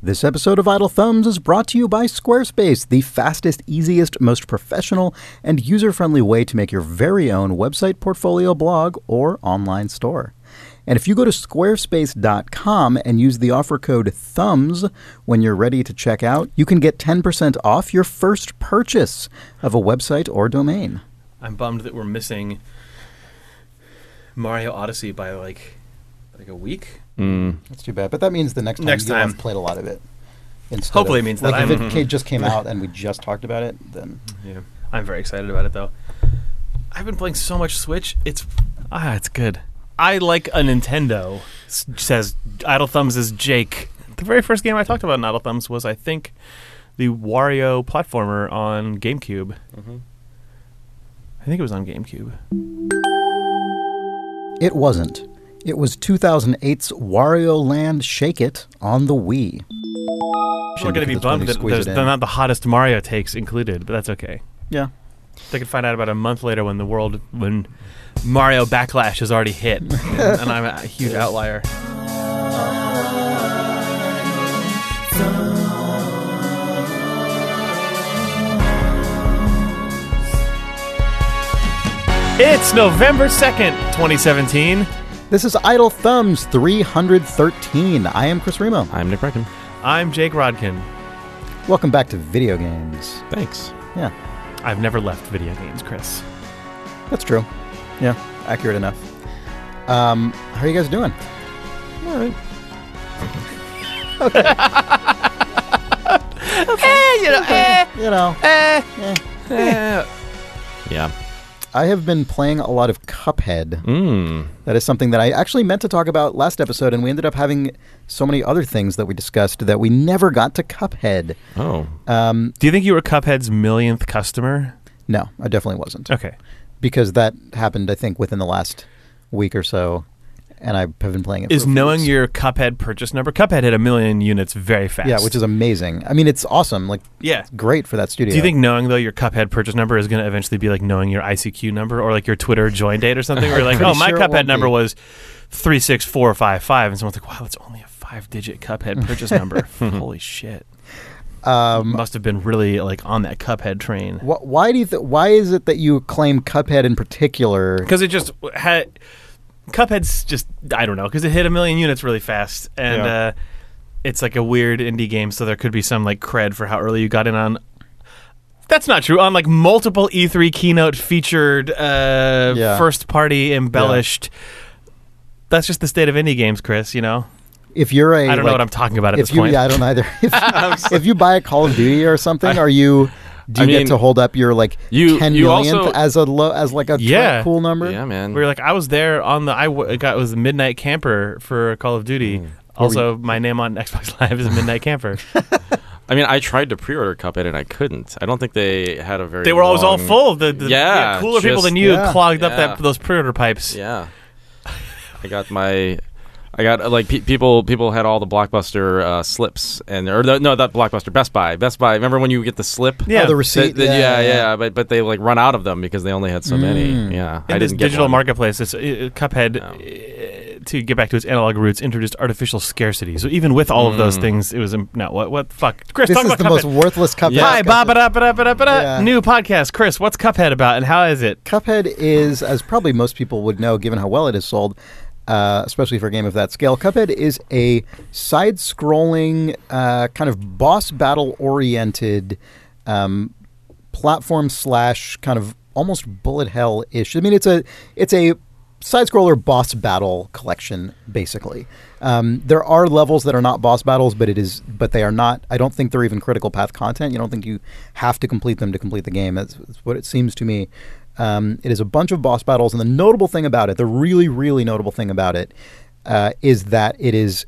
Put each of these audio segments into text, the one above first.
This episode of Idle Thumbs is brought to you by Squarespace, the fastest, easiest, most professional, and user friendly way to make your very own website, portfolio, blog, or online store. And if you go to squarespace.com and use the offer code THUMBS when you're ready to check out, you can get 10% off your first purchase of a website or domain. I'm bummed that we're missing Mario Odyssey by like like a week. That's too bad. But that means the next time Next you'll time. have played a lot of it. Instead Hopefully of- it means that like if I'm- it ca- just came out and we just talked about it, then Yeah, I'm very excited about it though. I've been playing so much Switch. It's ah, it's good. I like a Nintendo. Says Idle Thumbs is Jake. The very first game I talked about in Idle Thumbs was, I think, the Wario platformer on GameCube. I think it was on GameCube. it wasn't. It was 2008's Wario Land Shake It on the Wii. I'm going to be Because it's when bummed that there's they're not the hottest Mario takes included, but that's okay. Yeah. They could find out about a month later when the world when Mario Backlash has already hit, and, and I'm a huge outlier. It's November 2nd, 2017. This is Idle Thumbs 313. I am Chris Remo. I'm Nick Breckon. I'm Jake Rodkin. Welcome back to video games. Thanks. Yeah, I've never left video games, Chris. that's true. Yeah, accurate enough. Um, how are you guys doing? All right. Okay. eh, you know, eh, You know, eh, eh. eh. Yeah. I have been playing a lot of Cuphead. Mm. That is something that I actually meant to talk about last episode, and we ended up having so many other things that we discussed that we never got to Cuphead. Oh. Um, Do you think you were Cuphead's millionth customer? no, I definitely wasn't. Okay. because that happened, I think, within the last week or so, and I have been playing it. Is knowing weeks. your Cuphead purchase number? Cuphead hit a million units very fast. yeah, which is amazing. I mean, it's awesome. Like, yeah. great for that studio. Do you think knowing though your Cuphead purchase number is going to eventually be like knowing your ICQ number or like your Twitter join date or something? Where like, oh, my sure Cuphead number be. was three six four five five, and someone's like, wow, that's only a five digit Cuphead purchase number. Holy shit! Um, Must have been really like on that Cuphead train wh- why do you? Th- why is it that you claim Cuphead in particular? because it just had Cuphead's just I don't know because it hit a million units really fast and. Yeah. uh it's like a weird indie game, so there could be some like cred for how early you got in on. That's not true. On like multiple E3 keynote featured, uh, Yeah. first party embellished. That's just the state of indie games, Chris. You know, If you're a, I don't know what I'm talking about at this you, point. yeah, I don't either. if, if you buy a Call of Duty or something, are you? Do you I get mean, to hold up your like you- ten you millionth also- as a low as like a tr- Yeah. cool number? Yeah, man. we were like, I was there on the. I w- got was a midnight camper for Call of Duty. Mm. Also, my name on Xbox Live is a midnight camper. I mean, I tried to pre-order Cuphead and I couldn't. I don't think they had a very. they were always all full. The, the Yeah, cooler people than you yeah. clogged up that those pre-order pipes. Yeah. I got my. I got uh, like pe- people. People had all the blockbuster uh, slips and or the, no, that blockbuster Best Buy. Best Buy. Remember when you get the slip? Yeah. Oh, the The- receipt. the- yeah, yeah, but but they like run out of them because they only had so Mm. many. Yeah, in I this didn't get digital one. marketplace, it's, uh, Cuphead, Oh. uh, to get back to its analog roots, introduced artificial scarcity. So even with all of those Mm. things, it was um, no what what fuck. Chris, This talk is about the Cuphead. most worthless Cuphead. Yeah. Hi, ba ba da ba da ba da ba da. Yeah. New podcast, Chris. What's Cuphead about, and how is it? Cuphead is, as probably most people would know, given how well it is sold, uh, especially for a game of that scale. Cuphead is a side-scrolling, uh, kind of boss battle-oriented um, platform slash kind of almost bullet hell ish. I mean, it's a it's a side-scroller boss battle collection, basically. Um, there are levels that are not boss battles, but it is, but they are not. I don't think they're even critical path content. You don't think you have to complete them to complete the game. That's, that's what it seems to me. Um, it is a bunch of boss battles, and the notable thing about it, the really, really notable thing about it, uh, is that it is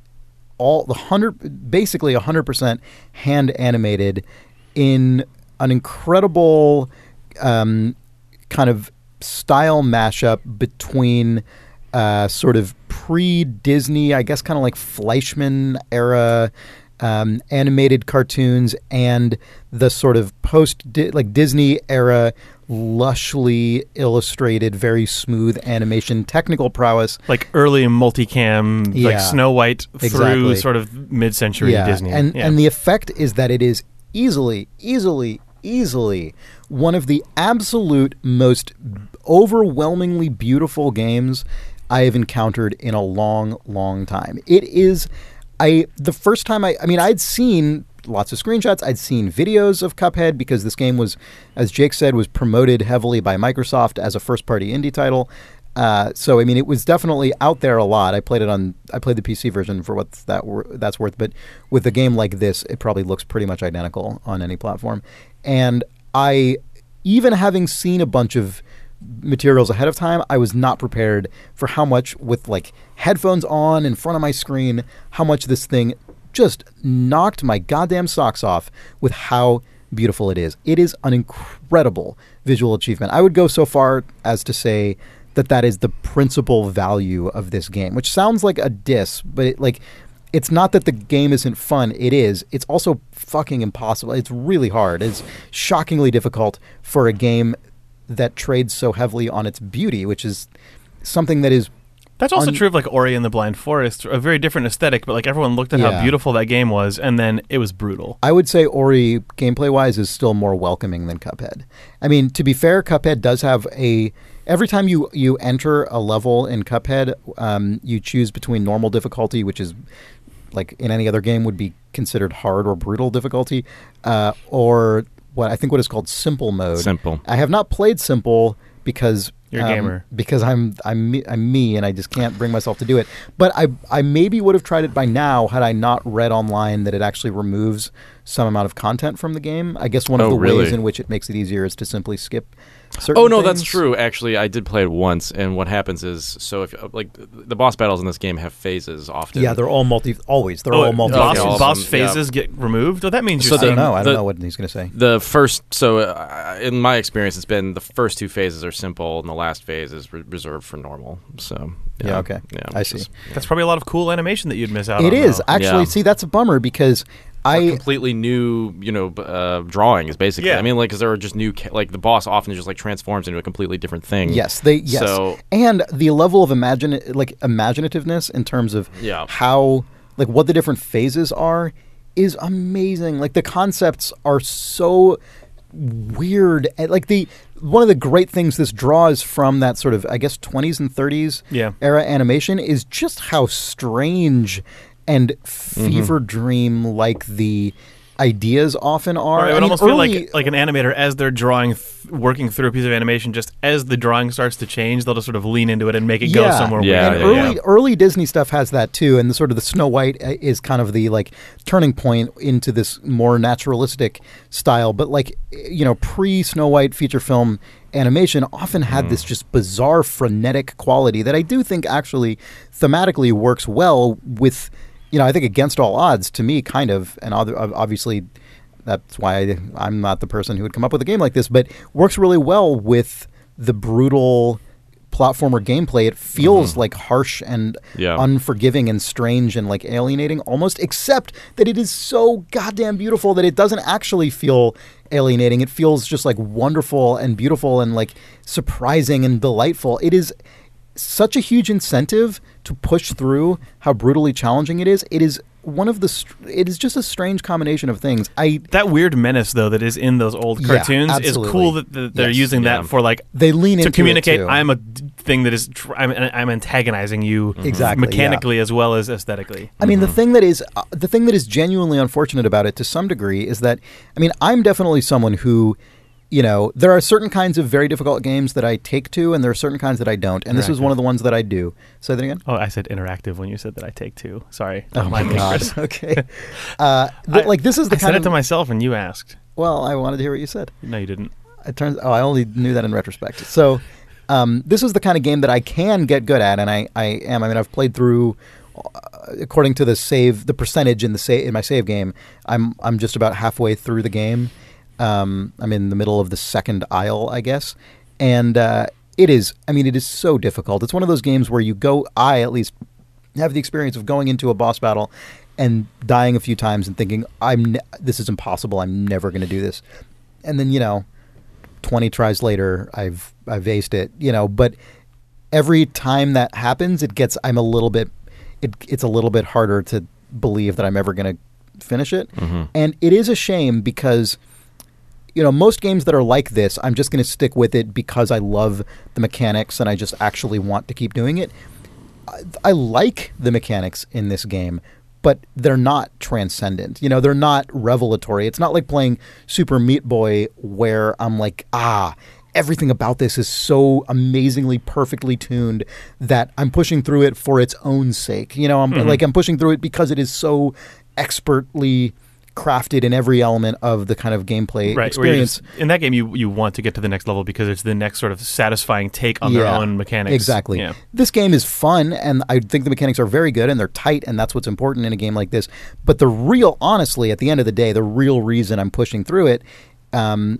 all the hundred, basically hundred percent hand animated in an incredible um, kind of style mashup between uh, sort of pre Disney, I guess, kind of like Fleischman era um, animated cartoons and the sort of post like Disney era lushly illustrated, very smooth animation, technical prowess. like early multicam, Yeah. like Snow White through Exactly. sort of mid-century Disney. And yeah. and the effect is that it is easily, easily, easily one of the absolute most overwhelmingly beautiful games I have encountered in a long, long time. It is I the first time I I mean I'd seen lots of screenshots, I'd seen videos of Cuphead because this game was as Jake said was promoted heavily by Microsoft as a first party indie title. Uh, so I mean, it was definitely out there a lot. I played it on, I played the PC version for what that wor- that's worth. But with a game like this, it probably looks pretty much identical on any platform. And I, even having seen a bunch of materials ahead of time, I was not prepared for how much with like headphones on in front of my screen, how much this thing just knocked my goddamn socks off with how beautiful it is. It is an incredible visual achievement. I would go so far as to say that that is the principal value of this game, which sounds like a diss, but it, like it's not that the game isn't fun. It is. It's also fucking impossible. It's really hard. It's shockingly difficult for a game that trades so heavily on its beauty, which is something that is That's also on- true of like Ori and the Blind Forest, a very different aesthetic, but like everyone looked at Yeah. how beautiful that game was, and then it was brutal. I would say Ori gameplay wise is still more welcoming than Cuphead. I mean, to be fair, Cuphead does have a every time you you enter a level in Cuphead, um, you choose between normal difficulty, which is like in any other game would be considered hard or brutal difficulty, uh, or what I think what is called simple mode. Simple. I have not played simple because You're a um, gamer. because I'm I'm me, I'm me and I just can't bring myself to do it. But I I maybe would have tried it by now had I not read online that it actually removes some amount of content from the game. I guess one of Oh, the ways in which it makes it easier is to simply skip. Certain Oh no, that's true. Actually, I did play it once, and what happens is, so if like the boss battles in this game have phases often. Yeah, they're all multi. Always, they're Oh, all multi. boss, Okay, all of boss them, yeah. phases get removed. Oh, that means So you're I don't know. I don't the- know what he's going to say. The first, so uh, in my experience, it's been the first two phases are simple, and the last phase is re- reserved for normal. So Yeah, okay. yeah, I see. is That's probably a lot of cool animation that you'd miss out on. It is though. actually. Yeah. See, that's a bummer because a I completely new, you know, uh, drawings. Basically, Yeah. I mean, like, because there are just new, ca- like the boss often just like transforms into a completely different thing. Yes, they yes, So- and the level of imagine like imaginativeness in terms of Yeah. how like what the different phases are is amazing. Like the concepts are so weird. Like the one of the great things this draws from that sort of I guess 20s and 30s Yeah. era animation is just how strange and fever dream like the ideas often are. Or it I would mean, almost feel like like an animator as they're drawing, th- working through a piece of animation. Just as the drawing starts to change, they'll just sort of lean into it and make it go somewhere Yeah, weird. and yeah, early early Disney stuff has that too, and the sort of the Snow White uh, is kind of the like turning point into this more naturalistic style. But like you know, pre Snow White feature film animation often had this just bizarre frenetic quality that I do think actually thematically works well with you know I think against all odds to me kind of and obviously that's why I, I'm not the person who would come up with a game like this, but works really well with the brutal platformer gameplay. It feels mm-hmm. like harsh and Yeah. unforgiving and strange and like alienating almost, except that it is so goddamn beautiful that it doesn't actually feel alienating. It feels just like wonderful and beautiful and like surprising and delightful. It is such a huge incentive to push through how brutally challenging it is. It is one of the. str- It is just a strange combination of things. I That weird menace though that is in those old Yeah, cartoons is cool that, that they're Yes. using Yeah. that for like they lean to into it, communicate. I'm a thing that is tr- I'm, I'm antagonizing you Exactly, yeah. mechanically as well as aesthetically. I mean, the thing that is uh, the thing that is genuinely unfortunate about it to some degree is that I mean, I'm definitely someone who, you know, there are certain kinds of very difficult games that I take to, and there are certain kinds that I don't, and this was one of the ones that I do. Say that again. Oh, I said interactive when you said that I take two. Sorry. Oh my god. Okay. Uh, th- I- like this is the I kind said of it to myself and you asked. well, I wanted to hear what you said. No, you didn't. It turns. Oh, I only knew that in retrospect. So, um, this is the kind of game that I can get good at, and I, I am. I mean, I've played through, uh, according to the save, the percentage in the save in my save game. I'm I'm just about halfway through the game. Um, I'm in the middle of the second isle, I guess, and uh, it is. I mean, it is so difficult. It's one of those games where you go. I at least have the experience of going into a boss battle and dying a few times and thinking, "I'm ne- this is impossible. I'm never going to do this," and then you know 20 tries later, I've I've aced it, you know, but every time that happens, it gets I'm a little bit it, it's a little bit harder to believe that I'm ever going to finish it. And it is a shame because you know, most games that are like this, I'm just going to stick with it because I love the mechanics and I just actually want to keep doing it. I, I like the mechanics in this game, but they're not transcendent. You know, they're not revelatory. It's not like playing Super Meat Boy where I'm like, ah, everything about this is so amazingly perfectly tuned that I'm pushing through it for its own sake. You know, I'm like I'm pushing through it because it is so expertly crafted in every element of the kind of gameplay Right. experience. just- in that game, you you want to get to the next level because it's the next sort of satisfying take on their Yeah, own mechanics. Exactly. Yeah. This game is fun, and I think the mechanics are very good, and they're tight, and that's what's important in a game like this. But the real, honestly, at the end of the day, the real reason I'm pushing through it, um,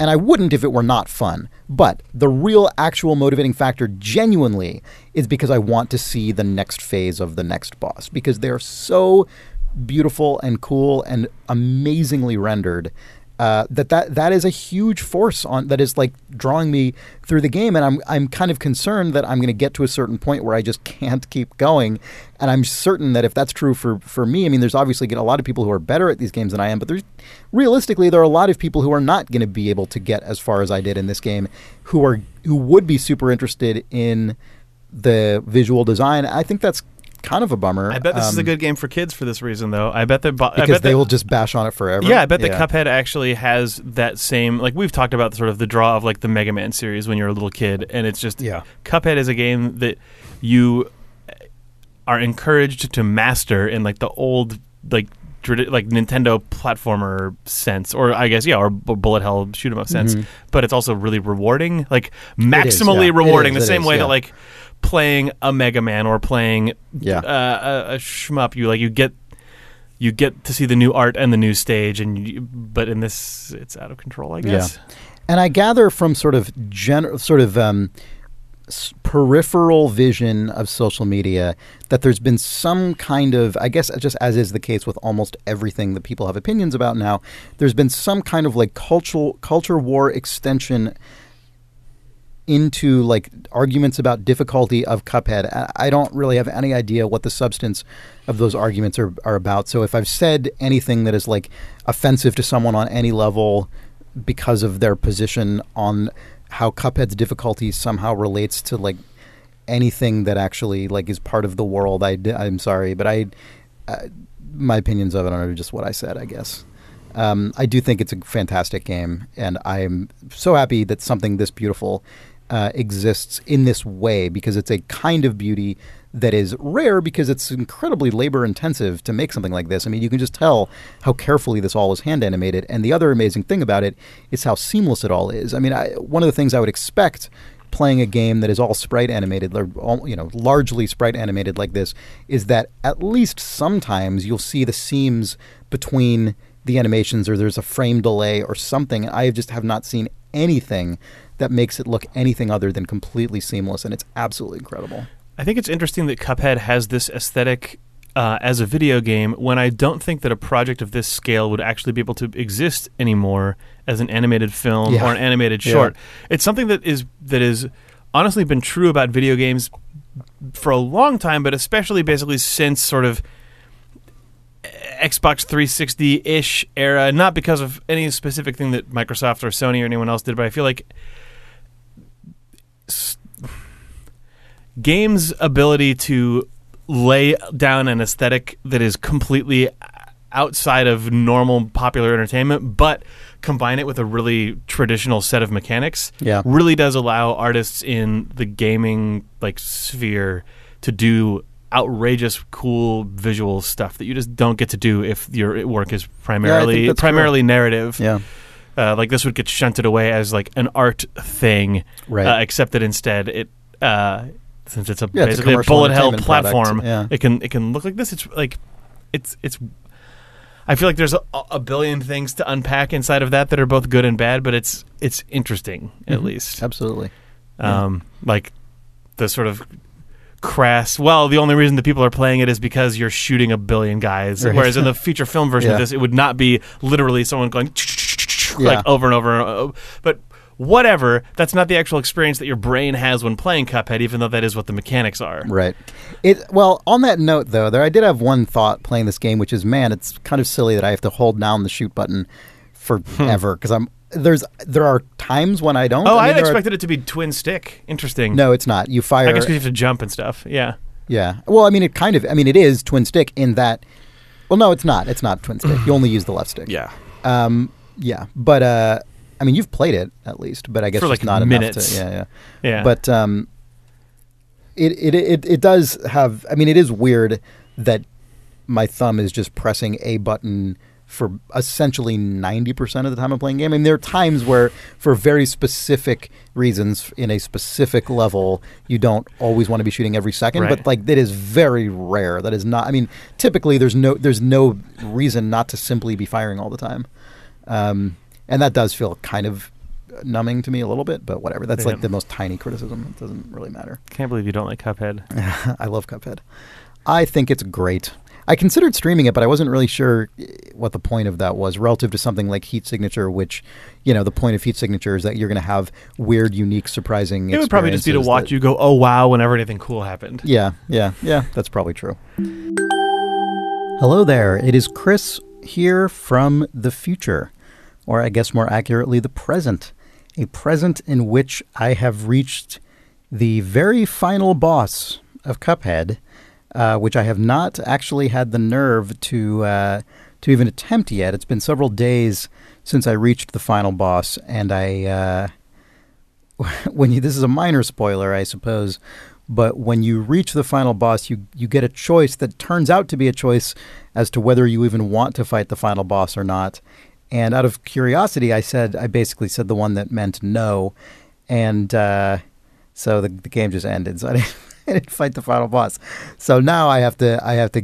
and I wouldn't if it were not fun, but the real, actual motivating factor, genuinely, is because I want to see the next phase of the next boss because they're so beautiful and cool and amazingly rendered uh, that, that that is a huge force on that is like drawing me through the game. And I'm I'm kind of concerned that I'm going to get to a certain point where I just can't keep going. And I'm certain that if that's true for for me I mean there's obviously a lot of people who are better at these games than I am but there's realistically there are a lot of people who are not going to be able to get as far as I did in this game who are who would be super interested in the visual design. I think that's kind of a bummer I bet this is a um, good game for kids for this reason, though. I bet that bo- I because bet they that- will just bash on it forever. Yeah, I bet the Cuphead actually has that same like we've talked about sort of the draw of like the Mega Man series when you're a little kid, and it's just Yeah. Cuphead is a game that you are encouraged to master in like the old like like Nintendo platformer sense, or I guess yeah, or bu- bullet hell shoot 'em up sense. But it's also really rewarding, like maximally yeah. Rewarding, is, the same is, way yeah. that like playing a Mega Man or playing Yeah. uh, a, a shmup, you like you get you get to see the new art and the new stage, and you, but in this, it's out of control. I guess. And I gather from sort of gen- sort of um, s- peripheral vision of social media that there's been some kind of, I guess, just as is the case with almost everything that people have opinions about now, there's been some kind of like cultural culture war extension into like arguments about difficulty of Cuphead. I- don't really have any idea what the substance of those arguments are, are about. So if I've said anything that is like offensive to someone on any level because of their position on how Cuphead's difficulty somehow relates to like anything that actually like is part of the world, I am sorry, but I uh, my opinions of it are just what I said, I guess. Um, I do think it's a fantastic game, and I'm so happy that something this beautiful uh, exists in this way because it's a kind of beauty that is rare because it's incredibly labor intensive to make something like this. I mean, you can just tell how carefully this all is hand animated. And the other amazing thing about it is how seamless it all is. I mean, I, one of the things I would expect playing a game that is all sprite animated, you know, largely sprite animated like this, is that at least sometimes you'll see the seams between the animations, or there's a frame delay or something. I just have not seen anything that makes it look anything other than completely seamless, and it's absolutely incredible. I think it's interesting that Cuphead has this aesthetic uh, as a video game when I don't think that a project of this scale would actually be able to exist anymore as an animated film Yeah. or an animated Yeah. short. It's something that is that is honestly been true about video games for a long time, but especially basically since sort of Xbox 360 ish era. Not because of any specific thing that Microsoft or Sony or anyone else did, but I feel like games' ability to lay down an aesthetic that is completely outside of normal popular entertainment, but combine it with a really traditional set of mechanics, Yeah. really does allow artists in the gaming like sphere to do outrageous cool visual stuff that you just don't get to do if your work is primarily primarily narrative Yeah. Uh, like this would get shunted away as like an art thing, Right. uh, except that instead it, uh, since it's a Yeah, it's a basically a, bullet hell platform, yeah. it can it can look like this. It's like it's it's. I feel like there's a, a billion things to unpack inside of that that are both good and bad, but it's it's interesting at Mhm. least. Absolutely. Um, like the sort of crass. Well, the only reason that people are playing it is because you're shooting a billion guys. Right. Whereas in the feature film version of this, it would not be literally someone going Yeah. like over and over. uh, But whatever. That's not the actual experience that your brain has when playing Cuphead, even though that is what the mechanics are. Right. It well, on that note though, there I did have one thought playing this game, which is man, it's kind of silly that I have to hold down the shoot button forever because I'm there's there are times when I don't. Hmm. Oh, I, mean, had there are- expected it to be twin stick. Interesting. no, it's not. You fire. I guess you have to jump and stuff. Yeah. Yeah. Well, I mean, it kind of. I mean, it is twin stick in that. Well, no, it's not. It's not twin stick. You only use the left stick. Yeah. Um. Yeah. But uh, I mean, you've played it at least, but I guess For, like, not minutes. enough to. Yeah. Yeah. Yeah. But um, it, it it it does have. I mean, it is weird that my thumb is just pressing a button for essentially 90% of the time I'm playing a game. I mean, there are times where, for very specific reasons, in a specific level, you don't always want to be shooting every second. Right. But like, that is very rare. That is not. I mean, typically there's no there's no reason not to simply be firing all the time, um, and that does feel kind of numbing to me a little bit. But whatever. That's Yeah. like the most tiny criticism. It doesn't really matter. Can't believe you don't like Cuphead. I love Cuphead. I think it's great. I considered streaming it, but I wasn't really sure eh, what the point of that was relative to something like Heat Signature, which, you know, the point of Heat Signature is that you're going to have weird, unique, surprising. It would probably just be to watch that- you go, oh wow, whenever anything cool happened. Yeah, yeah, yeah. That's probably true. Hello there. It is Chris here from the future, or I guess more accurately, the present. A present in which I have reached the very final boss of Cuphead, uh, which I have not actually had the nerve to uh, to even attempt yet. It's been several days since I reached the final boss, and I. Uh, when you this is a minor spoiler, I suppose, but when you reach the final boss, you you get a choice that turns out to be a choice as to whether you even want to fight the final boss or not. And out of curiosity, I said I basically said the one that meant no, and uh, so the, the game just ended. So I didn't, I didn't fight the final boss. So now I have to I have to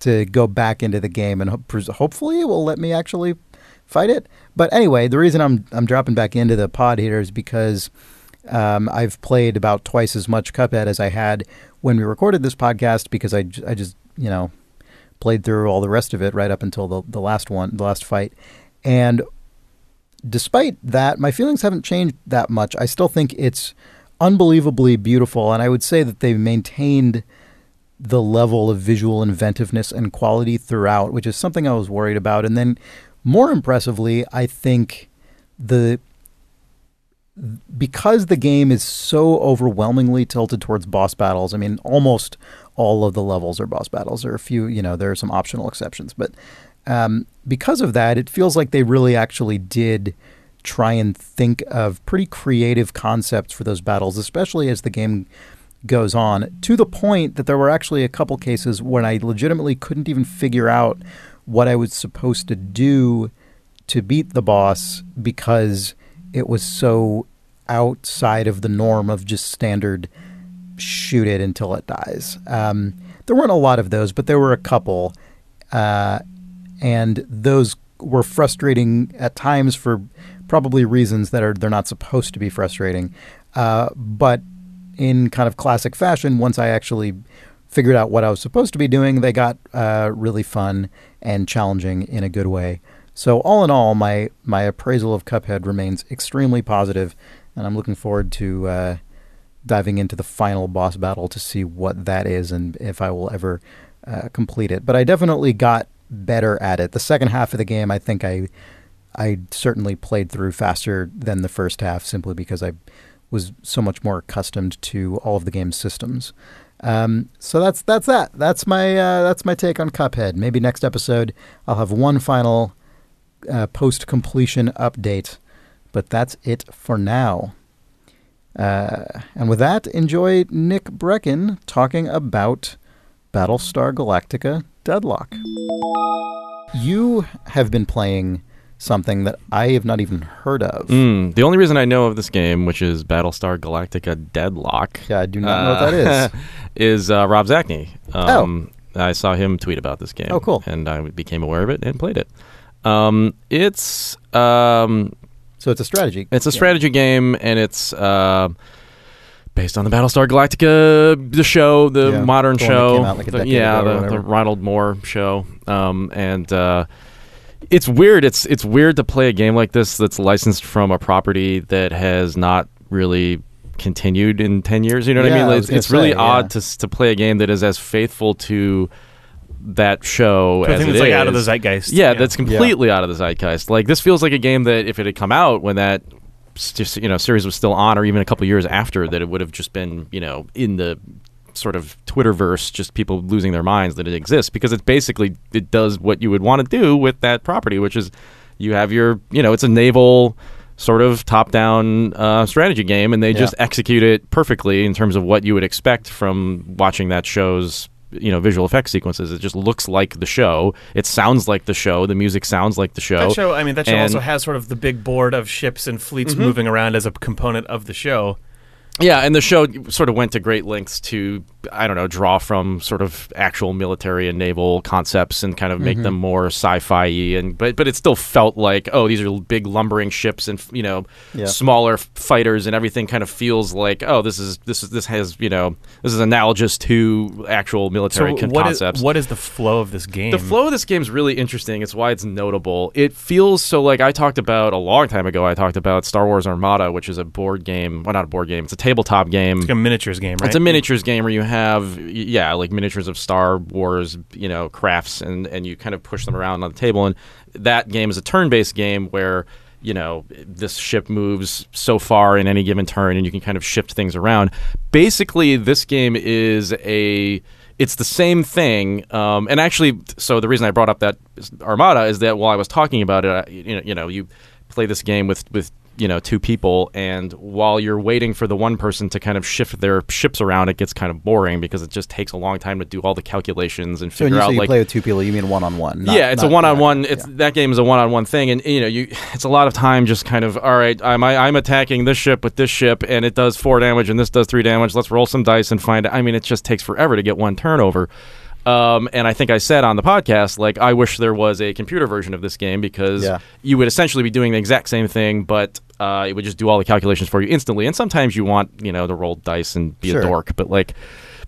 to go back into the game and ho- hopefully it will let me actually fight it. But anyway, the reason I'm I'm dropping back into the pod here is because um, I've played about twice as much Cuphead as I had when we recorded this podcast because I, I just you know played through all the rest of it right up until the the last one the last fight and despite that my feelings haven't changed that much I still think it's unbelievably beautiful and I would say that they've maintained the level of visual inventiveness and quality throughout which is something I was worried about and then more impressively I think the because the game is so overwhelmingly tilted towards boss battles, I mean, almost all of the levels are boss battles. There are a few, you know, there are some optional exceptions, but um, because of that, it feels like they really actually did try and think of pretty creative concepts for those battles, especially as the game goes on, to the point that there were actually a couple cases when I legitimately couldn't even figure out what I was supposed to do to beat the boss because it was so outside of the norm of just standard shoot it until it dies. Um, there weren't a lot of those, but there were a couple, uh, and those were frustrating at times for probably reasons that are they're not supposed to be frustrating. Uh, but in kind of classic fashion, once I actually figured out what I was supposed to be doing, they got uh, really fun and challenging in a good way. So all in all, my my appraisal of Cuphead remains extremely positive, and I'm looking forward to uh, diving into the final boss battle to see what that is and if I will ever uh, complete it. But I definitely got better at it. The second half of the game, I think I I certainly played through faster than the first half, simply because I was so much more accustomed to all of the game's systems. Um, so that's that's that. That's my uh, that's my take on Cuphead. Maybe next episode I'll have one final uh, post completion update, but that's it for now. Uh, and with that, enjoy Nick Breckon talking about Battlestar Galactica Deadlock. You have been playing something that I have not even heard of. Mm, the only reason I know of this game, which is Battlestar Galactica Deadlock, Yeah, I do not know what that is. uh, is uh, Rob Zacny. Um, I saw him tweet about this game. Oh, cool. And I became aware of it and played it. Um, it's um, So it's a strategy. it's a strategy game, and it's uh, based on the Battlestar Galactica, the show, the Yeah, modern the show. came out like a The- yeah, ago or the, the. Ronald Moore show. Um, and uh, it's weird. It's it's weird to play a game like this that's licensed from a property that has not really continued in 10 years you know what Yeah, i I mean was it's, gonna it's really say, odd yeah. to to play a game that is as faithful to that show I as think it it's like out of the zeitgeist. Yeah, that's completely out of the zeitgeist. Like this feels like a game that if it had come out when that s- just you know series was still on, or even a couple years after, that it would have just been you know in the sort of Twitterverse, just people losing their minds that it exists because it's basically it does what you would want to do with that property, which is you have your you know it's a naval sort of top-down uh, strategy game, and they Yeah. just execute it perfectly in terms of what you would expect from watching that show's you know visual effects sequences. It just looks like the show. It sounds like the show. The music sounds like the show. That show, I mean, that show And- also has sort of the big board of ships and fleets Mm-hmm. moving around as a component of the show. Yeah, and the show sort of went to great lengths to I don't know draw from sort of actual military and naval concepts and kind of make mm-hmm. them more sci-fi and but but it still felt like oh these are big lumbering ships and you know Yeah. smaller fighters and everything kind of feels like oh this is this is this has you know this is analogous to actual military So con- what is concepts. what is the flow of this game? The flow of this game is really interesting. It's why it's notable. It feels so like I talked about a long time ago. I talked about Star Wars Armada, which is a board game. Well, not a board game. It's a tabletop game. It's like a miniatures game, right? It's a miniatures game where you have, y- yeah, like miniatures of Star Wars, you know, crafts, and and you kind of push them around on the table. And that game is a turn-based game where you know this ship moves so far in any given turn, and you can kind of shift things around. Basically, this game is a it's the same thing. Um, and actually, so the reason I brought up that Armada is that while I was talking about it, I, you know, you know, you play this game with with you know two people, and while you're waiting for the one person to kind of shift their ships around, it gets kind of boring because it just takes a long time to do all the calculations and So figure you out you like play with two people, you mean one on one? yeah, it's a one-on-one. It's that game is a one-on-one thing, and you know, you it's a lot of time just kind of all right. I'm I, I'm attacking this ship with this ship, and it does four damage, and this does three damage. Let's roll some dice and find. I mean, it just takes forever to get one turnover. Um, and I think I said on the podcast, like, I wish there was a computer version of this game because Yeah. you would essentially be doing the exact same thing, but uh, it would just do all the calculations for you instantly. And sometimes you want, you know, to roll dice and be Sure. a dork, but like,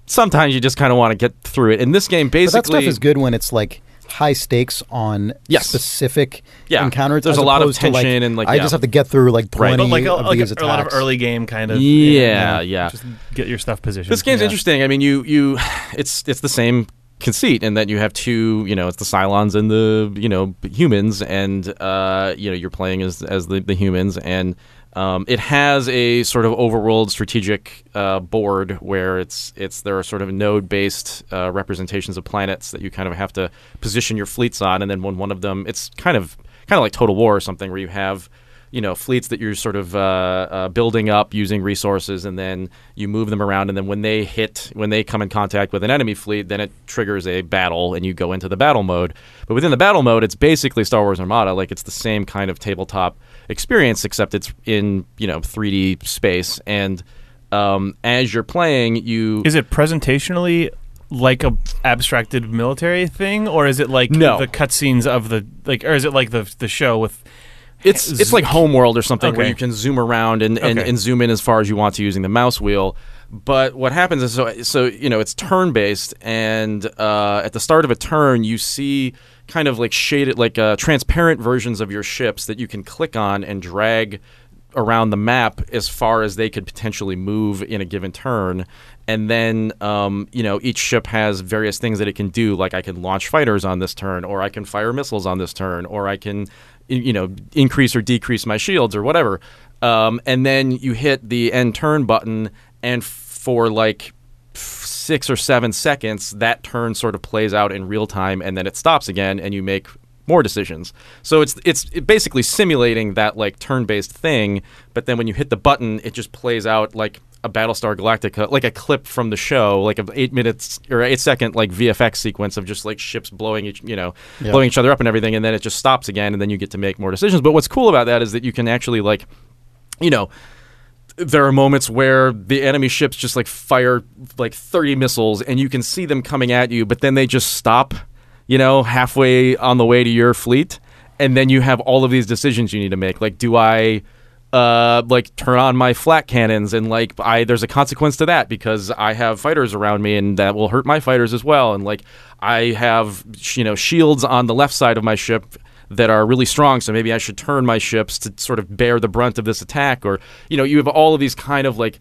sometimes you just kind of want to get through it. And this game But basically that stuff is good when it's like high stakes on Yes. specific Yeah. encounters. There's a lot of opposed to, like, tension and, like, I yeah. just have to get through like Right. twenty but like a, of like these a, a lot of early game kind of. Yeah, you know, yeah. Just get your stuff positioned. This game's Yeah. interesting. I mean, you you it's it's the same conceit in that you have two, you know, it's the Cylons and the you know humans, and uh, you know you're playing as as the, the humans, and um, it has a sort of overworld strategic uh, board where it's it's there are sort of node based uh, representations of planets that you kind of have to position your fleets on, and then when one of them, it's kind of kind of like Total War or something where you have you know fleets that you're sort of uh, uh, building up using resources, and then you move them around, and then when they hit, when they come in contact with an enemy fleet, then it triggers a battle, and you go into the battle mode. But within the battle mode, it's basically Star Wars Armada, like it's the same kind of tabletop experience, except it's in you know 3D space, and um, as you're playing, you Is it presentationally like a abstracted military thing, or is it like No. the cutscenes of the like, or is it like the the show with? It's it's like Homeworld or something where you can zoom around and, and, Okay. and zoom in as far as you want to using the mouse wheel. But what happens is so so you know it's turn based, and uh, at the start of a turn, you see kind of like shaded like uh, transparent versions of your ships that you can click on and drag around the map as far as they could potentially move in a given turn. And then, um, you know, each ship has various things that it can do. Like I can launch fighters on this turn, or I can fire missiles on this turn, or I can, you know, increase or decrease my shields or whatever. Um, and then you hit the end turn button, and for like six or seven seconds, that turn sort of plays out in real time, and then it stops again, and you make more decisions. So it's it's basically simulating that like turn-based thing, but then when you hit the button, it just plays out like a Battlestar Galactica, like a clip from the show, like a eight minutes or eight second like VFX sequence of just like ships blowing each, you know, Yeah. blowing each other up and everything, and then it just stops again, and then you get to make more decisions. But what's cool about that is that you can actually like, you know, there are moments where the enemy ships just like fire like 30 missiles and you can see them coming at you but then they just stop you know halfway on the way to your fleet and then you have all of these decisions you need to make like do i uh like turn on my flak cannons and like i there's a consequence to that because i have fighters around me and that will hurt my fighters as well and like i have you know shields on the left side of my ship that are really strong. So maybe I should turn my ships to sort of bear the brunt of this attack. Or you know, you have all of these kind of like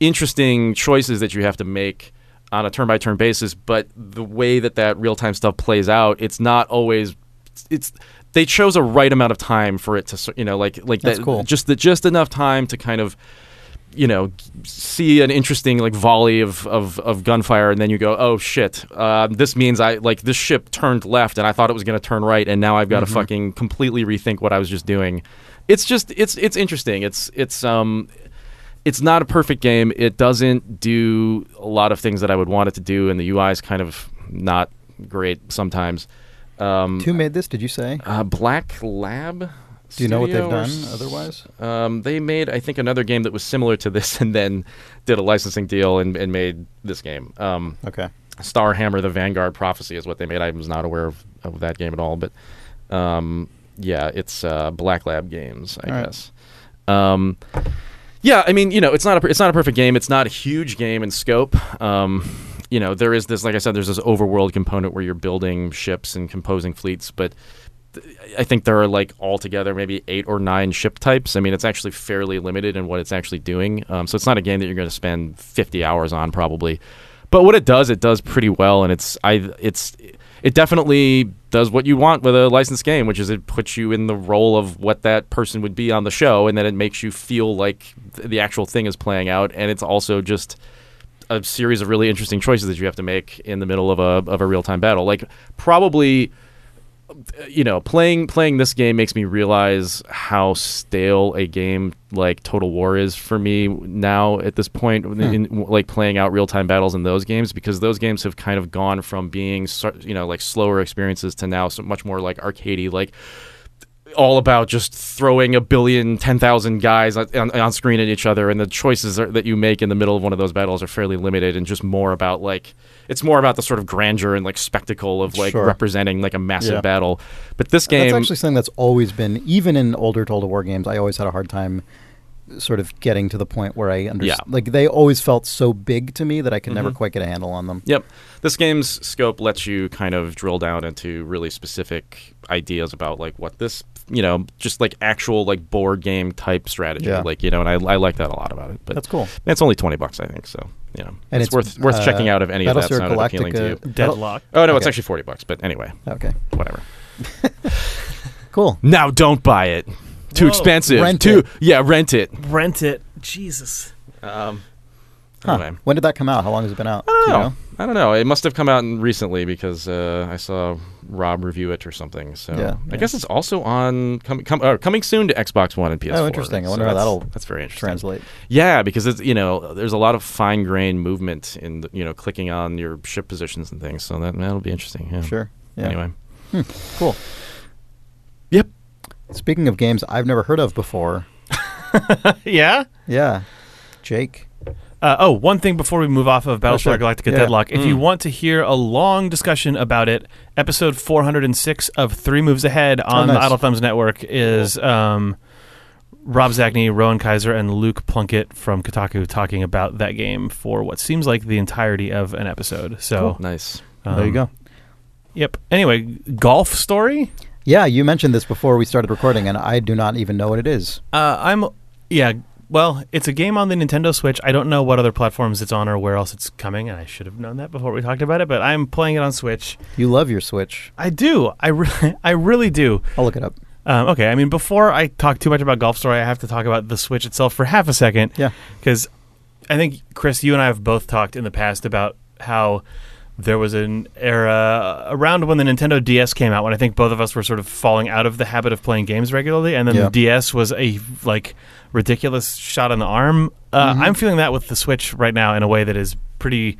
interesting choices that you have to make on a turn by turn basis. But the way that that real time stuff plays out, it's not always. It's they chose a right amount of time for it to you know like like That's that, cool. just the, just enough time to kind of you know see an interesting like volley of, of, of gunfire and then you go oh shit uh, this means i like this ship turned left and i thought it was going to turn right and now i've got to fucking completely rethink what i was just doing. It's just it's it's interesting. It's it's um it's not a perfect game. It doesn't do a lot of things that i would want it to do and the ui is kind of not great sometimes um, Who made this? Did you say? uh, black lab Do you know what they've done otherwise? um, they made, I think, another game that was similar to this, and then did a licensing deal and, and made this game. Um, Okay. Starhammer: The Vanguard Prophecy is what they made. I was not aware of, of that game at all, but um, yeah, it's uh, Black Lab Games, I All right. guess. Um, yeah, I mean, you know, it's not a it's not a perfect game. It's not a huge game in scope. You know, there is this, like I said, there's this overworld component where you're building ships and composing fleets, but I think there are like altogether maybe eight or nine ship types. I mean, it's actually fairly limited in what it's actually doing. Um, so it's not a game that you're going to spend 50 hours on probably. But what it does, it does pretty well, and it's I it's it definitely does what you want with a licensed game, which is it puts you in the role of what that person would be on the show, and then it makes you feel like th- the actual thing is playing out, and it's also just a series of really interesting choices that you have to make in the middle of a of a real time battle. Like probably you know, playing playing this game makes me realize how stale a game like Total War is for me now at this point. In, hmm. in, like playing out real time battles in those games because those games have kind of gone from being you know like slower experiences to now so much more like arcadey, like all about just throwing a billion, ten thousand guys on, on, screen at each other, and the choices are, that you make in the middle of one of those battles are fairly limited, and just more about like it's more about the sort of grandeur and like spectacle of like Sure. representing like a massive Yeah. battle. But this game, That's actually something that's always been, even in older Total War games, I always had a hard time sort of getting to the point where I understand. Yeah. Like, they always felt so big to me that I could never Mhm. quite get a handle on them. Yep. This game's scope lets you kind of drill down into really specific ideas about like what this, you know, just like actual like board game type strategy. Yeah. Like, you know, and I, I like that a lot about it. But That's cool. it's only 20 bucks, I think. So, you know, And it's, it's, worth worth uh, checking out if any of that's Battlestar sounded appealing to you. Galactica- Deadlock. Oh, no, it's actually 40 bucks. But anyway, Okay. whatever. Cool. Now don't buy it. Too Whoa. expensive. Rent Too, it. Yeah, rent it. Rent it. Jesus. Um, Huh. anyway. When did that come out? How long has it been out? I don't Do you know. I don't know. It must have come out recently because uh, I saw Rob review it or something. So Yeah, I guess it's also on com- com- uh, coming soon to Xbox One and PS4. Oh, interesting. I So wonder how that'll That's very interesting. Translate. Yeah, because it's you know there's a lot of fine grained movement in the, you know clicking on your ship positions and things. So that that'll be interesting. Yeah. Sure. Yeah. Anyway. Cool. Yep. Speaking of games I've never heard of before, yeah. yeah, Jake. Uh, oh, one thing before we move off of Battlestar sure. Galactica Yeah. Deadlock. If you Mm. want to hear a long discussion about it, episode 406 of Three Moves Ahead on Oh, nice. the Idle Thumbs Network is um, Rob Zacny, Rowan Kaiser, and Luke Plunkett from Kotaku talking about that game for what seems like the entirety of an episode. So Nice. um, there you go. Yep. Anyway, golf story. Yeah, you mentioned this before we started recording, and I do not even know what it is. Uh, I'm yeah. Well, it's a game on the Nintendo Switch. I don't know what other platforms it's on or where else it's coming, and I should have known that before we talked about it. But I'm playing it on Switch. You love your Switch. I do. I really, I really do. I'll look it up. Um, okay. I mean, before I talk too much about Golf Story, I have to talk about the Switch itself for half a second. Yeah. Because I think Chris, you and I have both talked in the past about how there was an era around when the Nintendo DS came out when I think both of us were sort of falling out of the habit of playing games regularly, and then Yeah. the DS was a like ridiculous shot in the arm. Uh, Mhm. I'm feeling that with the Switch right now in a way that is pretty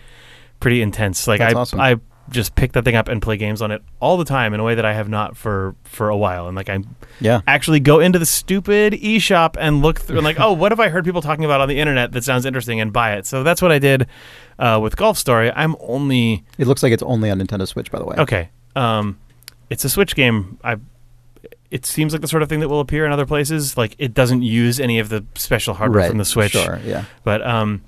pretty intense. Like That's I awesome. I just pick that thing up and play games on it all the time in a way that I have not for for a while, and like I Yeah. actually go into the stupid eShop and look through and like, oh, what have I heard people talking about on the internet that sounds interesting and buy it. So that's what I did uh, with Golf Story. I'm only It looks like it's only on Nintendo Switch, by the way. okay. Um, it's a Switch game. I. It seems like the sort of thing that will appear in other places. Like it doesn't use any of the special hardware Right. from the Switch. Sure. Yeah. But um,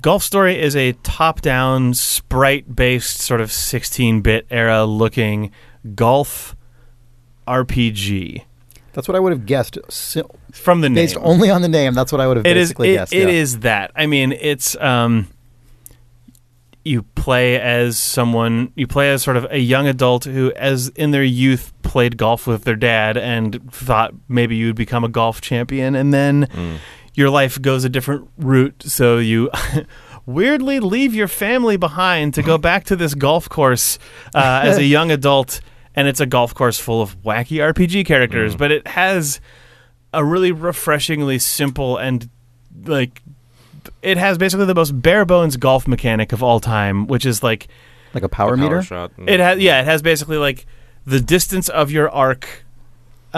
Golf Story is a top-down, sprite-based, sort of 16-bit era looking golf RPG That's what I would have guessed. Si- from the name. based only on the name, that's what I would have It is. basically It, guessed. it yeah. is that. I mean, it's um. You play as someone. You play as sort of a young adult who, as in their youth, played golf with their dad and thought maybe you'd become a golf champion, and then Mm. Your life goes a different route. So you. Weirdly, leave your family behind to go back to this golf course uh, as a young adult, and it's a golf course full of wacky RPG characters. But it has a really refreshingly simple and like it has basically the most bare bones golf mechanic of all time, which is like like a power A meter. shot. Mm. it has yeah, it has basically like the distance of your arc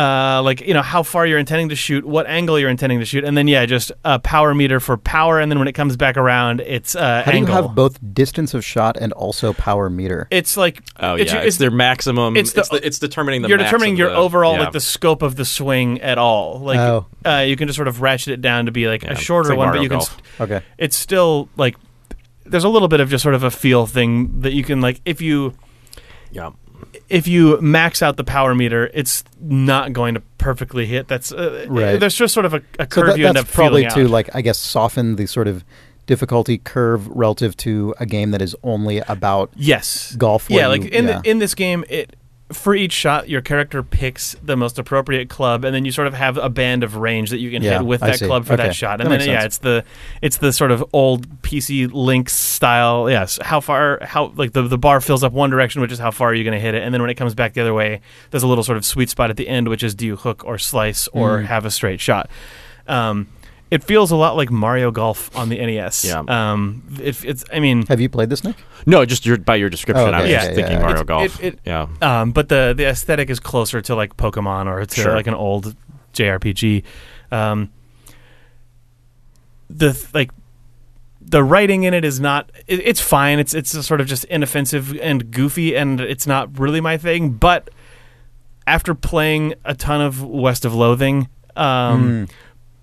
uh, like you know how far you're intending to shoot, what angle you're intending to shoot, and then yeah, just a power meter for power, and then when it comes back around, it's uh, How do you have both distance of shot and also power meter? it's like Oh it's, yeah, it's, it's, their maximum. it's It's, the- the, it's determining the. you're max determining your the- overall yeah. like the scope of the swing at all. Like Oh. uh, you can just sort of ratchet it down to be like Yeah, a shorter like one, Mario but you Golf. can. Okay. It's still like there's a little bit of just sort of a feel thing that you can like if you Yeah. If you max out the power meter, it's not going to perfectly hit. That's uh, Right. There's just sort of a, a So curve that, you end up probably to out. like I guess soften the sort of difficulty curve relative to a game that is only about yes, golf. yeah. Like in yeah. The, in this game, it for each shot, your character picks the most appropriate club, and then you sort of have a band of range that you can Yeah, hit with I that see. club for Okay. that shot. And That then yeah, sense. it's the it's the sort of old PC Links style. Yes, how far how like the the bar fills up one direction, which is how far are you're going to hit it, and then when it comes back the other way, there's a little sort of sweet spot at the end, which is do you hook or slice or Mm. have a straight shot. Um, it feels a lot like Mario Golf on the NES. Yeah. Um, it, it's I mean. Have you played this, Nick? No, just your by your description, Oh, I was okay. just Yeah, thinking yeah, yeah. Mario It's- Golf. it- it- yeah. Um, but the the aesthetic is closer to like Pokemon or to Sure. like an old JRPG. Um, the th- like the writing in it is not it, it's fine. It's it's sort of just inoffensive and goofy, and it's not really my thing. But after playing a ton of West of Loathing, um, Mm.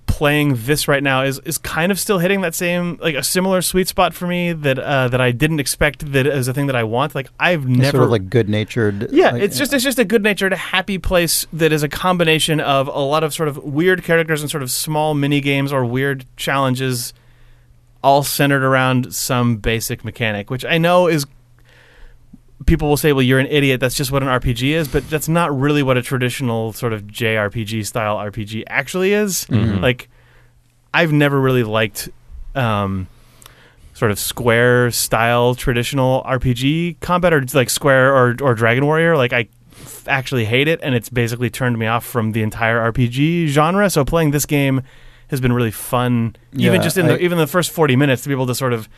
Playing this right now is is kind of still hitting that same like a similar sweet spot for me that uh, that I didn't expect that is a thing that I want. Like I've It's never sort of like good natured. yeah, it's just it's just a good natured, happy place that is a combination of a lot of sort of weird characters and sort of small mini games or weird challenges, all centered around some basic mechanic, which I know is. People will say, "Well, you're an idiot. That's just what an RPG is," but that's not really what a traditional sort of JRPG style RPG actually is. Mhm. Like, I've never really liked um, sort of square style traditional RPG combat or like Square or or Dragon Warrior. Like I f- actually hate it, and it's basically turned me off from the entire RPG genre. So playing this game has been really fun, even just in I- the even the first forty minutes to be able to sort of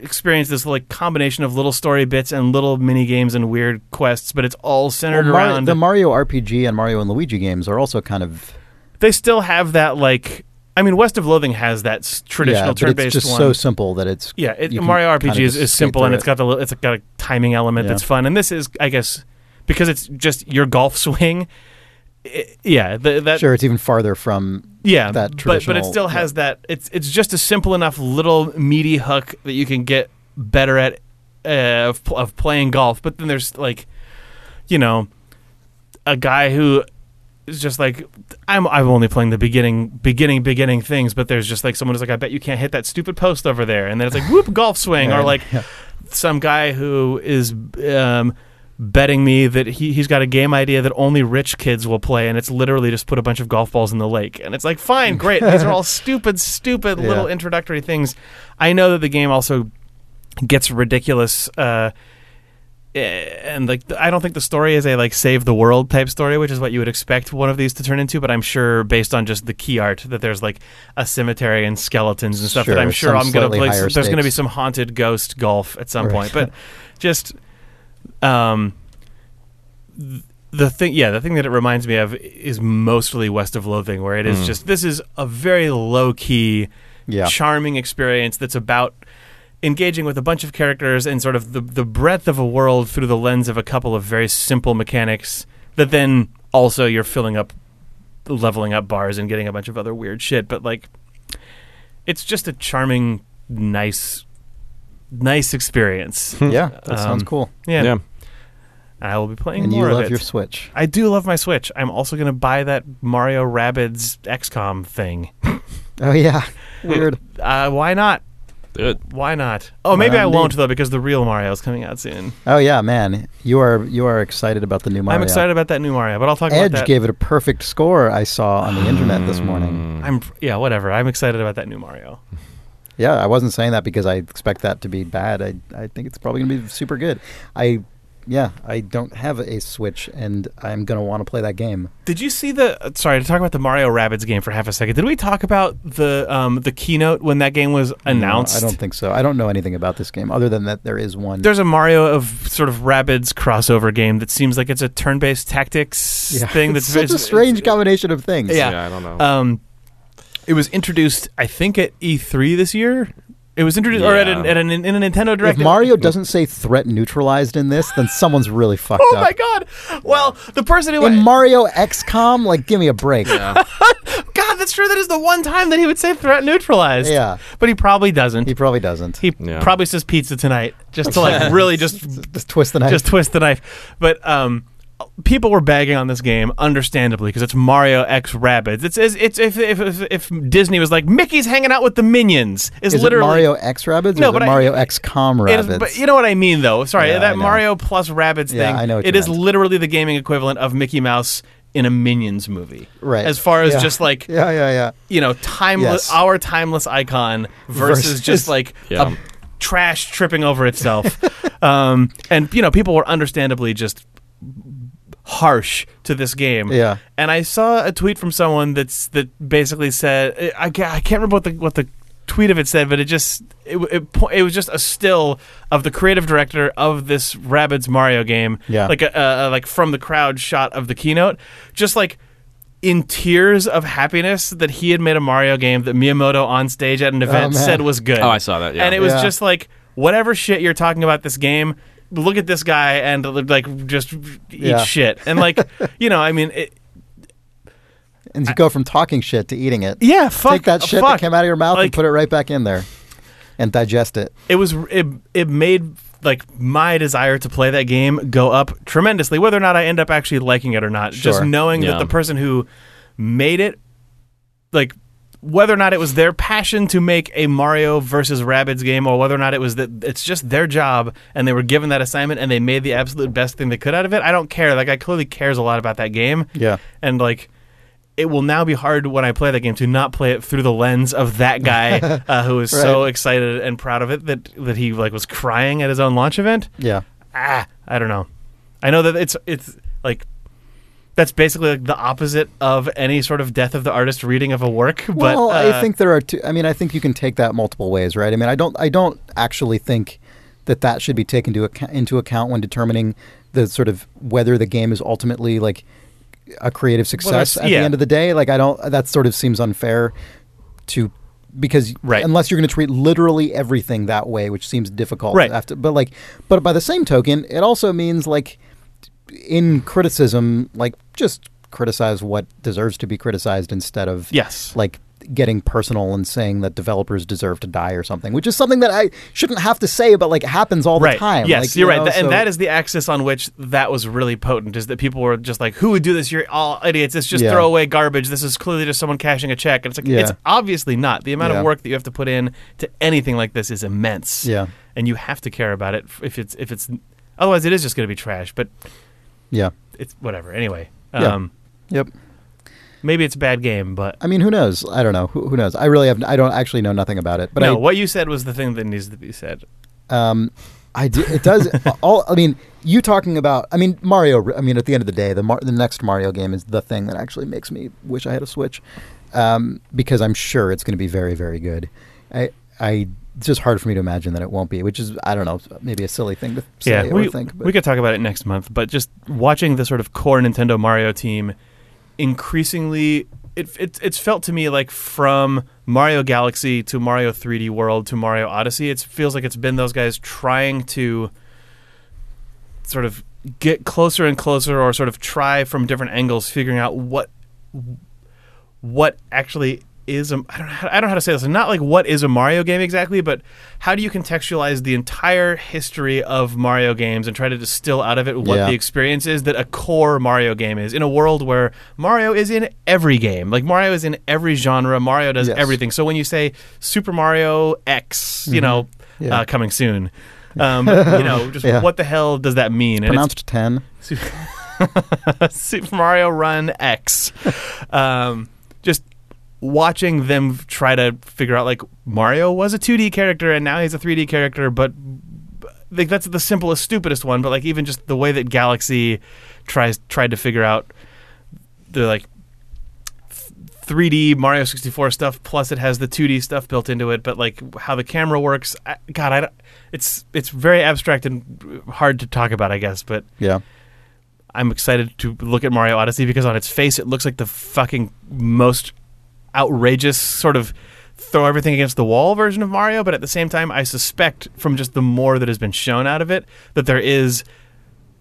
experience this like combination of little story bits and little mini games and weird quests, but it's all centered Well, Mar- around. the Mario RPG and Mario and Luigi games are also kind of they still have that like. I mean, West of Loathing has that s- traditional yeah, turn-based it's just one. so simple that it's Yeah, it, Mario kind RPG of is, is simple and it's got the it's got a timing element Yeah. that's fun. And this is, I guess, because it's just your golf swing. I yeah, the, that sure it's even farther from yeah, that but but it still has that. It's it's just a simple enough little meaty hook that you can get better at uh, of, of playing golf. But then there's like, you know, a guy who is just like I'm. I'm only playing the beginning, beginning, beginning things. But there's just like someone who's like, I bet you can't hit that stupid post over there, and then it's like whoop golf swing, or like Yeah. some guy who is. Um, betting me that he, he's got a game idea that only rich kids will play and it's literally just put a bunch of golf balls in the lake and it's like fine great these are all stupid stupid Yeah. little introductory things i know that the game also gets ridiculous uh eh, and like I don't think the story is a like save the world type story, which is what you would expect one of these to turn into. But I'm sure, based on just the key art, that there's like a cemetery and skeletons and stuff. Sure, that I'm sure I'm gonna play. There's gonna be some haunted ghost golf at some Right. point, but just um th- the thing yeah the thing that it reminds me of is mostly west of loathing where it is Mm. just this is a very low key yeah charming experience that's about engaging with a bunch of characters and sort of the, the breadth of a world through the lens of a couple of very simple mechanics that then also you're filling up leveling up bars and getting a bunch of other weird shit but like it's just a charming nice nice experience yeah that sounds Um, cool yeah, Yeah. And I will be playing and you more of love it. your Switch. I do love my Switch. I'm also going to buy that Mario Rabbids XCOM thing. Oh yeah, weird. Uh, why not? Good. Why not? Oh, maybe Well, I won't though because the real Mario is coming out soon. Oh yeah, man, you are you are excited about the new Mario. I'm excited about that new Mario, but I'll talk Edge about that. gave it a perfect score. I saw on the internet this morning. I'm yeah, whatever. I'm excited about that new Mario. Yeah, I wasn't saying that because I expect that to be bad. I I think it's probably gonna be super good. I yeah, I don't have a Switch, and I'm gonna want to play that game. Did you see the? Sorry to talk about the Mario Rabbids game for half a second. Did we talk about the um, the keynote when that game was announced? No, I don't think so. I don't know anything about this game other than that there is one. There's a Mario of sort of Rabbids crossover game that seems like it's a turn-based tactics yeah, thing. it's That's such a it's- strange combination of things. Yeah. I don't know. Um, it was introduced, I think, at E3 this year. It was introduced, or at, an, at an, in a Nintendo If Direct. Mario doesn't say threat neutralized in this, then someone's really fucked oh up. my god! Well, the person who In Mario XCOM, like, give me a break. yeah. God, that's true. That is the one time that he would say threat neutralized. Yeah. but he probably doesn't. He He, probably doesn't. Yeah. probably says pizza tonight, just to like really just Just twist the knife. just twist the knife. But um, people were bagging on this game, understandably, because it's Mario X Rabbids. It's as it's if, if if if Disney was like Mickey's hanging out with the minions. Is, is literally it Mario X Rabbids or No, but I- Mario XCOM It is- Rabbids? but you know what I mean, though. Sorry, Yeah, that. Mario plus Rabbids Yeah, thing. I know what It you is meant. literally the gaming equivalent of Mickey Mouse in a Minions movie. Right. As far as Yeah. just like yeah, yeah, yeah. you know, timeless Yes. our timeless icon versus, Versus- just like Yeah. a trash tripping over itself. um, and you know, people were understandably just harsh to this game. Yeah. And I saw a tweet from someone that's that basically said I can't, I can't remember what the what the tweet of it said, but it just it, it it was just a still of the creative director of this Rabbids Mario game, Yeah. like a uh, like from the crowd shot of the keynote, just like in tears of happiness that he had made a Mario game that Miyamoto on stage at an event man. said was good. Oh, I saw that, yeah. and it was Yeah. just like whatever shit you're talking about this game. Look at this guy and like just eat Yeah. shit and like you know I mean it, And you go from talking shit to eating it. yeah fuck Take that shit fuck. that came out of your mouth and put it right back in there, and digest it. it was it, it made like my desire to play that game go up tremendously whether or not i end up actually liking it or not just Sure. knowing that the person who made it like whether or not it was their passion to make a mario versus rabbids game or whether or not it was that it's just their job and they were given that assignment and they made the absolute best thing they could out of it i don't care like i clearly cares a lot about that game Yeah. and like it will now be hard when I play that game to not play it through the lens of that guy uh, who is so Right. excited and proud of it that that he like was crying at his own launch event. Yeah. Ah, I don't know. I know that it's it's like that's basically like the opposite of any sort of death of the artist reading of a work. But well, uh, I think there are two. I mean, I think you can take that multiple ways, right? I mean, I don't. I don't actually think that that should be taken account, into account when determining the sort of whether the game is ultimately like a creative success that's- at yeah. the end of the day. Like, I don't. That sort of seems unfair to because Right. unless you're going to treat literally everything that way, which seems difficult. Right. After, but like, but by the same token, it also means like in criticism, like just criticize what deserves to be criticized instead of yes, like getting personal and saying that developers deserve to die or something, which is something that I shouldn't have to say, but like happens all the time. Yes, Like, you're you right, know, Th- and that is the axis on which that was really potent. Is that people were just like, "Who would do this? You're all idiots. It's just Yeah. throwaway garbage. This is clearly just someone cashing a check." And it's like, Yeah. it's obviously not. The amount Yeah. of work that you have to put in to anything like this is immense. Yeah. and you have to care about it if it's if it's otherwise it is just going to be trash. But yeah, it's whatever. Anyway, Yeah. um, yep. maybe it's a bad game, but. I mean, who knows? I don't know. Who, who knows? I really have. I don't actually know nothing about it. But no, I, what you said was the thing that needs to be said. Um, I do, it does all. I mean, you talking about. I mean, Mario. I mean, at the end of the day, the Mar- the next Mario game is the thing that actually makes me wish I had a Switch, um, because I'm sure it's going to be very, very good. I, I. It's just hard for me to imagine that it won't be, which is I don't know, maybe a silly thing to say yeah, or we, think. But we could talk about it next month, but just watching the sort of core Nintendo Mario team increasingly it, it it's felt to me like from Mario Galaxy to Mario 3D World to Mario Odyssey, it feels like it's been those guys trying to sort of get closer and closer or sort of try from different angles figuring out what what actually is a I don't know how, I don't know how to say this. Not like what is a Mario game exactly, but how do you contextualize the entire history of Mario games and try to distill out of it what Yeah. the experience is that a core Mario game is in a world where Mario is in every game. Like Mario is in every genre. Mario does Yes. everything. So when you say Super Mario X, you know, Mm-hmm. Yeah. uh, coming soon. Um, you know, just Yeah. what the hell does that mean? And it's Pronounced 10. Super Mario Run X. Um, just watching them try to figure out like Mario was a 2D character and now he's a 3D character, but like that's the simplest, stupidest one. But like even just the way that Galaxy tries tried to figure out the like. 3D Mario 64 stuff plus it has the 2D stuff built into it but like how the camera works I, god I don't- it's it's very abstract and hard to talk about I guess but Yeah. I'm excited to look at Mario Odyssey because on its face it looks like the fucking most outrageous sort of throw everything against the wall version of Mario, but at the same time I suspect from just the more that has been shown out of it that there is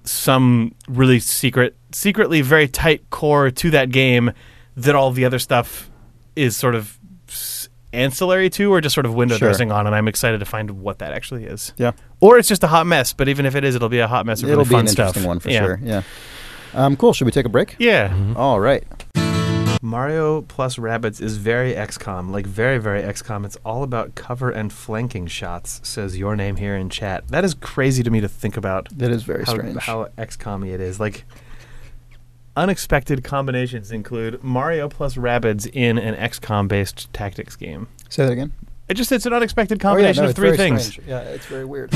some really secret secretly very tight core to that game that all the other stuff is sort of ancillary to or just sort of window Sure. dressing on and I'm excited to find what that actually is. Yeah. Or it's just a hot mess, but even if it is it'll be a hot mess of It'll really be fun an stuff. interesting one for Yeah. sure. Yeah. Um, cool. Should we take a break? Yeah. All right. Mario plus Rabbids is very XCOM, like very, very XCOM. It's all about cover and flanking shots, says your name here in chat. That is crazy to me to think about That is very how, strange. how XCOM it is. Like, unexpected combinations include Mario plus Rabbids in an XCOM based tactics game. Say that again. It just it's an unexpected Oh, yeah, combination no, of three things. strange. Yeah, it's very weird.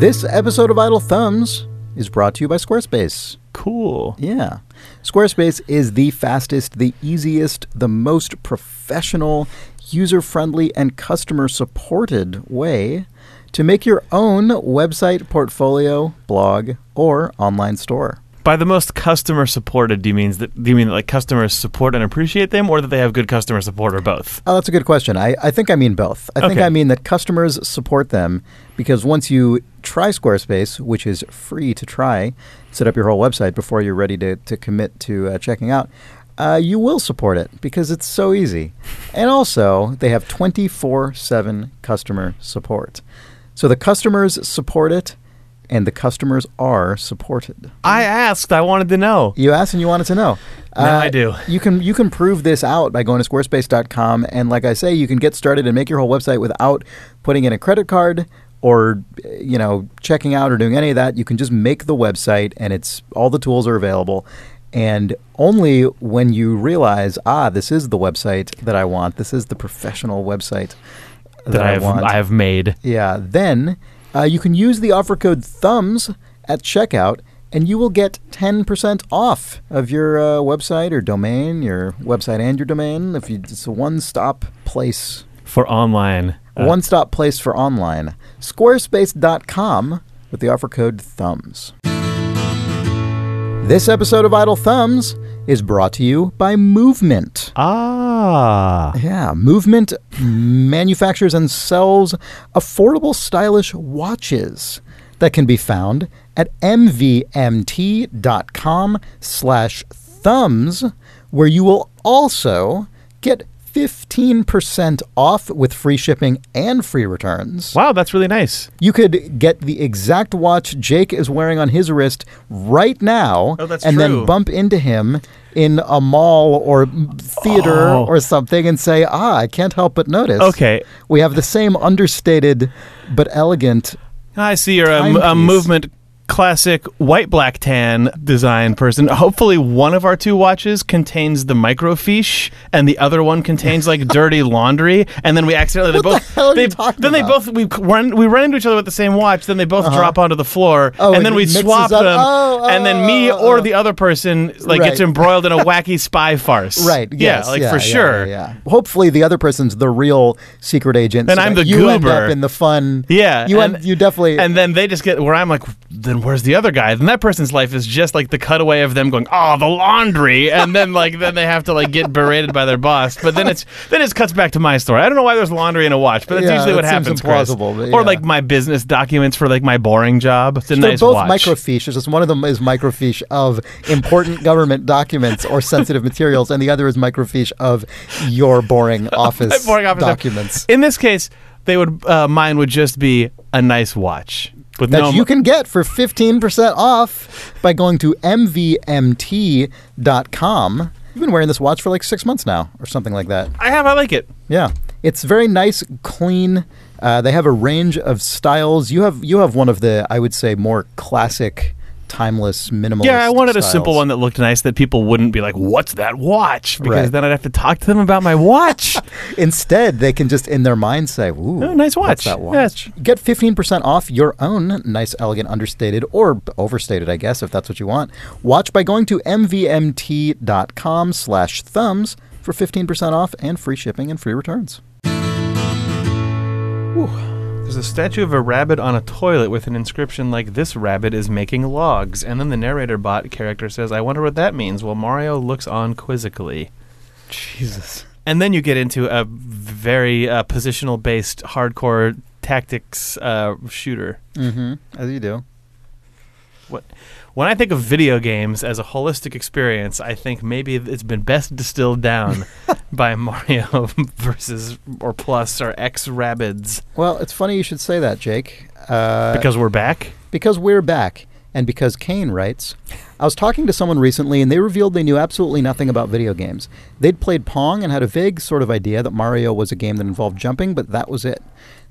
This episode of Idle Thumbs is brought to you by Squarespace. Cool. Yeah. Squarespace is the fastest, the easiest, the most professional, user friendly, and customer supported way to make your own website, portfolio, blog, or online store. By the most customer supported, do you mean that do you mean that like customers support and appreciate them, or that they have good customer support, or both? Oh, that's a good question. I, I think I mean both. I think I mean that customers support them because once you try Squarespace, which is free to try, set up your whole website before you're ready to, to commit to uh, checking out, uh, you will support it because it's so easy. And also, they have 24 7 customer support. So the customers support it, and the customers are supported. I asked. I wanted to know. You asked and you wanted to know. Uh, I do. You can you can prove this out by going to squarespace.com and like I say, you can get started and make your whole website without putting in a credit card or you know checking out or doing any of that. You can just make the website and it's all the tools are available. And only when you realize, ah, this is the website that I want. This is the professional website that, That I have want. I have made. Yeah, then uh, you can use the offer code THUMBS at checkout, and you will get 10% off of your uh, website or domain, your website and your domain. If you, it's a one-stop place, for online. Uh, one-stop place for online. Squarespace.com with the offer code THUMBS. This episode of Idle Thumbs is brought to you by Movement. ah, Yeah, Movement manufactures and sells affordable, stylish watches that can be found at mvmt.com slash thumbs, where you will also get 15% off with free shipping and free returns. wow, that's really nice. You could get the exact watch Jake is wearing on his wrist right now Oh, and true. then bump into him in a mall or theater Oh. or something and say, "Ah, I can't help but notice." Okay, We have the same understated but elegant I see you're a, a movement classic white black tan design person. Hopefully, one of our two watches contains the microfiche, and the other one contains like dirty laundry. And then we accidentally they What the both hell are they, you talking then they both we run we run into each other with the same watch. Then they both uh-huh. drop onto the floor, Oh, and then we swap up. them. Oh, and then me oh, or oh. the other person like Right. gets embroiled in a wacky spy farce. Right. Yeah. Like yeah, for yeah, sure. Yeah. Hopefully, the other person's the real secret agent. And so I'm the you end up in the fun. Yeah, You and- end, you definitely. And then they just get where I'm like, then where's the other guy? Then that person's life is just like the cutaway of them going, oh, the laundry, and then like then they have to like get berated by their boss. But then it's then it cuts back to my story. I don't know why there's laundry in a watch, but that's Yeah, usually what that seems happens. Chris. implausible, but Or like my business documents for like my boring job. It's a They're nice both watch. microfiche. It's just one of them is microfiche of important government documents or sensitive materials, and the other is microfiche of your boring office, boring office documents In this case, they would uh, mine would just be a nice watch with that no you can get for 15% off by going to mvmt.com. You've been wearing this watch for like six months now, or something like that. I have. I like it. Yeah, it's very nice, clean. Uh, they have a range of styles. You have you have one of the I would say more classic, timeless, minimalist. Yeah, I wanted a simple one that looked nice that people wouldn't be like, "What's that watch?" Because Right. then I'd have to talk to them about my watch. Instead, they can just in their mind say, "Ooh, Oh, nice watch. That watch?" Yes. Get fifteen percent off your own nice, elegant, understated or overstated, I guess, if that's what you want. Watch by going to mvmt.com/thumbs for fifteen percent off and free shipping and free returns. There's a statue of a rabbit on a toilet with an inscription like "This rabbit is making logs," and then the narrator bot character says, "I wonder what that means." While Mario looks on quizzically. Jesus. And then you get into a very uh, positional based hardcore tactics uh, shooter. Mm-hmm. As you do. When I think of video games as a holistic experience, I think maybe it's been best distilled down by Mario versus or plus or X Rabbids Well, it's funny you should say that, Jake. Uh, because we're back. because we're back, and because Kane writes, I was talking to someone recently, and they revealed they knew absolutely nothing about video games. They'd played Pong and had a vague sort of idea that Mario was a game that involved jumping, but that was it.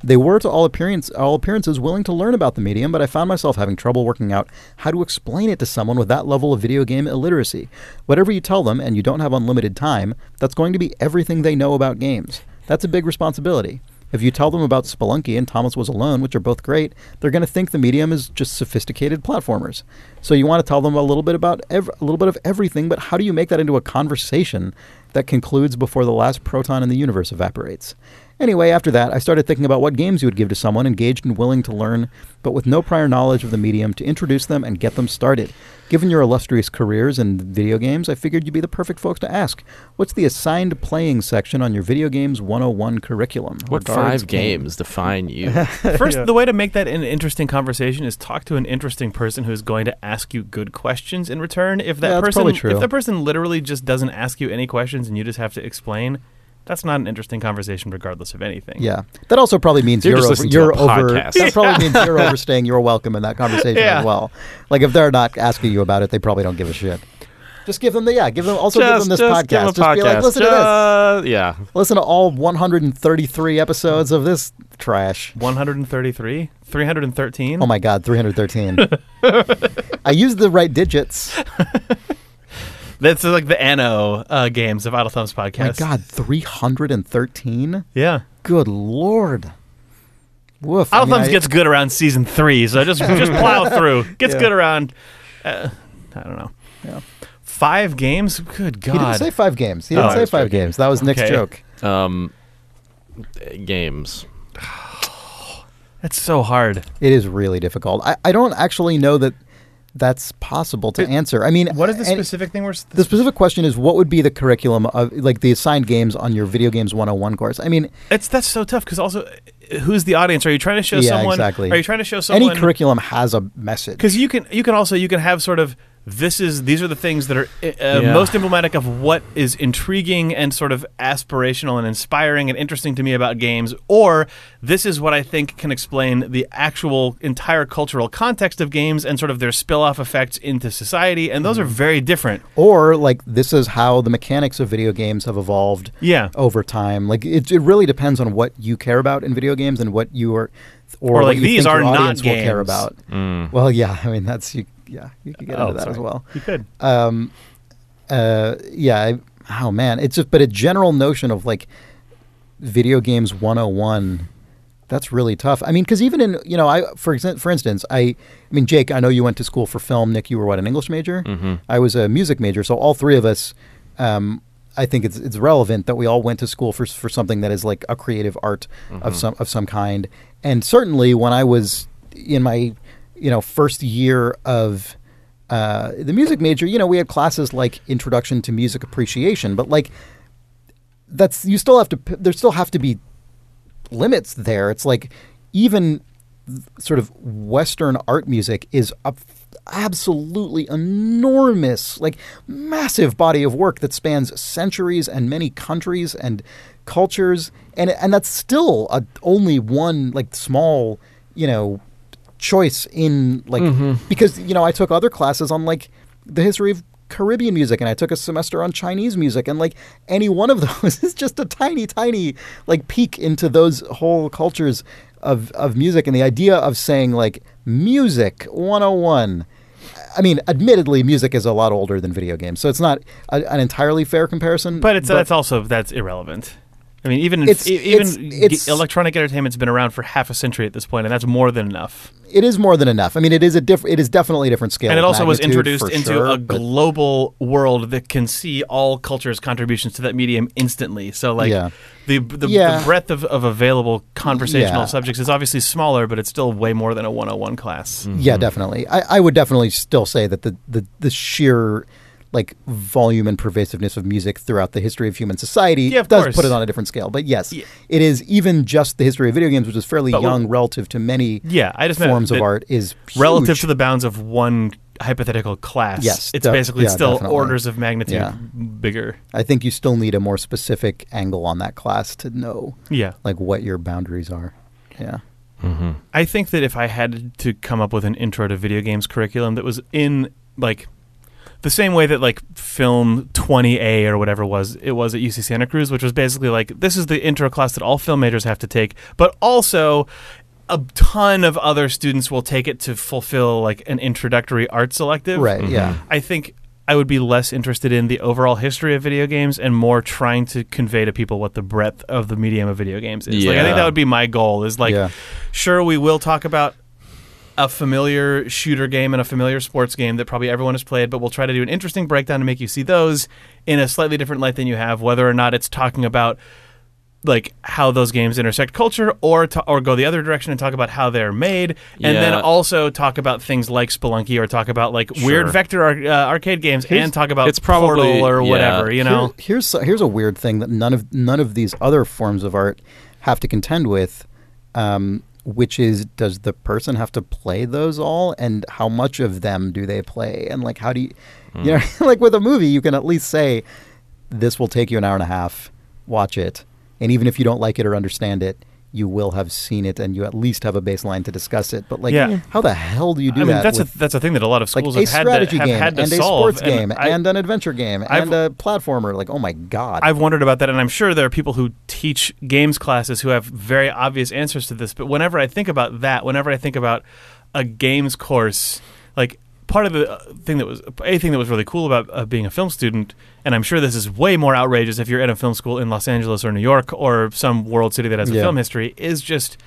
They were, to all appearance, all appearances, willing to learn about the medium, but I found myself having trouble working out how to explain it to someone with that level of video game illiteracy. Whatever you tell them, and you don't have unlimited time, that's going to be everything they know about games. That's a big responsibility. If you tell them about Spelunky and Thomas Was Alone, which are both great, they're going to think the medium is just sophisticated platformers. So you want to tell them a little bit about ev- a little bit of everything, but how do you make that into a conversation that concludes before the last proton in the universe evaporates? Anyway, after that, I started thinking about what games you would give to someone engaged and willing to learn, but with no prior knowledge of the medium to introduce them and get them started. Given your illustrious careers in video games, I figured you'd be the perfect folks to ask. What's the assigned playing section on your Video Games 101 curriculum? What Regards, five Kane. games define you? First, the way to make that an interesting conversation is talk to an interesting person who's going to ask you good questions in return. If that Yeah, that's person, true. if that person literally just doesn't ask you any questions and you just have to explain, that's not an interesting conversation, regardless of anything. Yeah, that also probably means You're you're, over, you're over. podcast. That probably means you're overstaying your welcome in that conversation Yeah. as well. Like if they're not asking you about it, they probably don't give a shit. Just give them the yeah. Give them also give them this just podcast. give 'em a just be like, podcast. listen to this. Yeah. Listen to all 133 episodes of this trash. 133, 313. Oh my god, 313. I used the right digits. That's like the Anno uh, games of Idle Thumbs podcast. My god, 313. Yeah. Good lord. Woof. I Idle mean, Thumbs I- gets good around season three, so just just plow through. Gets Yeah. good around. Uh, I don't know. Yeah. Five games. Good God. He didn't say five games. He Oh, didn't I say five joking. games. That was Nick's Okay. joke. Um, games. That's so hard. It is really difficult. I, I don't actually know that that's possible to It- answer. I mean, What is the specific thing? We're s- the specific question is what would be the curriculum of like the assigned games on your video games 101 course? I mean, It's that's so tough because also, who's the audience? Are you trying to show Yeah, someone? exactly. Are you trying to show someone? any curriculum has a message. Because you can you can also you can have sort of this is these are the things that are uh, Yeah. most emblematic of what is intriguing and sort of aspirational and inspiring and interesting to me about games or this is what I think can explain the actual entire cultural context of games and sort of their spill-off effects into society and those are very different. Or like this is how the mechanics of video games have evolved Yeah. over time. Like it, it really depends on what you care about in video games and what you are, or, Or, like, these are not audience will care games. about. Mm. Well, yeah, I mean that's you. Yeah, you could get Oh, into that as well. You could. um, uh, yeah, I, oh man, it's just but a general notion of like video games 101 that's really tough. I mean, because even in you know, I for exa- for instance, I, I mean, Jake, I know you went to school for film. Nick, you were what an English major. Mm-hmm. I was a music major, so all three of us. Um, I think it's it's relevant that we all went to school for for something that is like a creative art of some of some kind. And certainly, when I was in my you know, first year of uh, the music major, you know, we had classes like Introduction to Music Appreciation, but like that's you still have to there still have to be limits there. It's like even sort of Western art music is a absolutely enormous, like massive body of work that spans centuries and many countries and cultures, and and that's still a, only one like small, you know, choice in like mm-hmm. because you know I took other classes on like the history of Caribbean music and I took a semester on Chinese music and like any one of those is just a tiny tiny like peek into those whole cultures of of music and the idea of saying like music 101 I mean admittedly music is a lot older than video games so it's not a, an entirely fair comparison But it's that's also that's irrelevant. I mean, even It's- even it's- it's- electronic entertainment's been around for half a century at this point, and that's more than enough. it is more than enough I mean it is a diff- it is definitely a different scale and it also was introduced into sure, a global world that can see all cultures' contributions to that medium instantly. So, like Yeah. the the, Yeah. the breadth of, of available conversational Yeah. subjects is obviously smaller, but it's still way more than a 101 class. Mm. Yeah, definitely. I, I would definitely still say that the, the, the sheer like volume and pervasiveness of music throughout the history of human society Yeah, of does course. put it on a different scale. But yes, Yeah. it is even just the history of video games, which is fairly But young relative to many Yeah, I just forms of art, is relative to the bounds of one hypothetical class. Yes, it's de- basically yeah, still definitely. orders of magnitude Yeah. bigger. I think you still need a more specific angle on that class to know Yeah. like what your boundaries are. Yeah. Mm-hmm. I think that if I had to come up with an intro to video games curriculum that was in like the same way that like film 20A or whatever was it was at UC Santa Cruz, which was basically like this is the intro class that all film majors have to take, but also a ton of other students will take it to fulfill like an introductory art selective. Right. Mm-hmm. Yeah. I think I would be less interested in the overall history of video games and more trying to convey to people what the breadth of the medium of video games is. Like I think that would be my goal is like Yeah. sure we will talk about a familiar shooter game and a familiar sports game that probably everyone has played, but we'll try to do an interesting breakdown to make you see those in a slightly different light than you have, whether or not it's talking about like how those games intersect culture or to, or go the other direction and talk about how they're made and then also talk about things like Spelunky or talk about like weird vector ar- uh, arcade games and talk about it's probably- Portal or yeah. whatever, you know. Here- here's here's a weird thing that none of none of these other forms of art have to contend with, um, which is does the person have to play those all, and how much of them do they play, and like how do you, you hmm. know, like with a movie, you can at least say this will take you an hour and a half, watch it, and even if you don't like it or understand it. You will have seen it, and you at least have a baseline to discuss it. But like, Yeah. how the hell do you do I mean that? that's with- a that's a thing that a lot of like schools a have had to, strategy have game had to and a solve sports game I- and an adventure game I've- and a platformer. Like, oh my god! I've wondered about that, and I'm sure there are people who teach games classes who have very obvious answers to this. But whenever I think about that, whenever I think about a games course, like part of the uh, thing that was a thing that was really cool about uh, being a film student, and I'm sure this is way more outrageous if you're in a film school in Los Angeles or New York or some world city that has a Yeah. film history, is just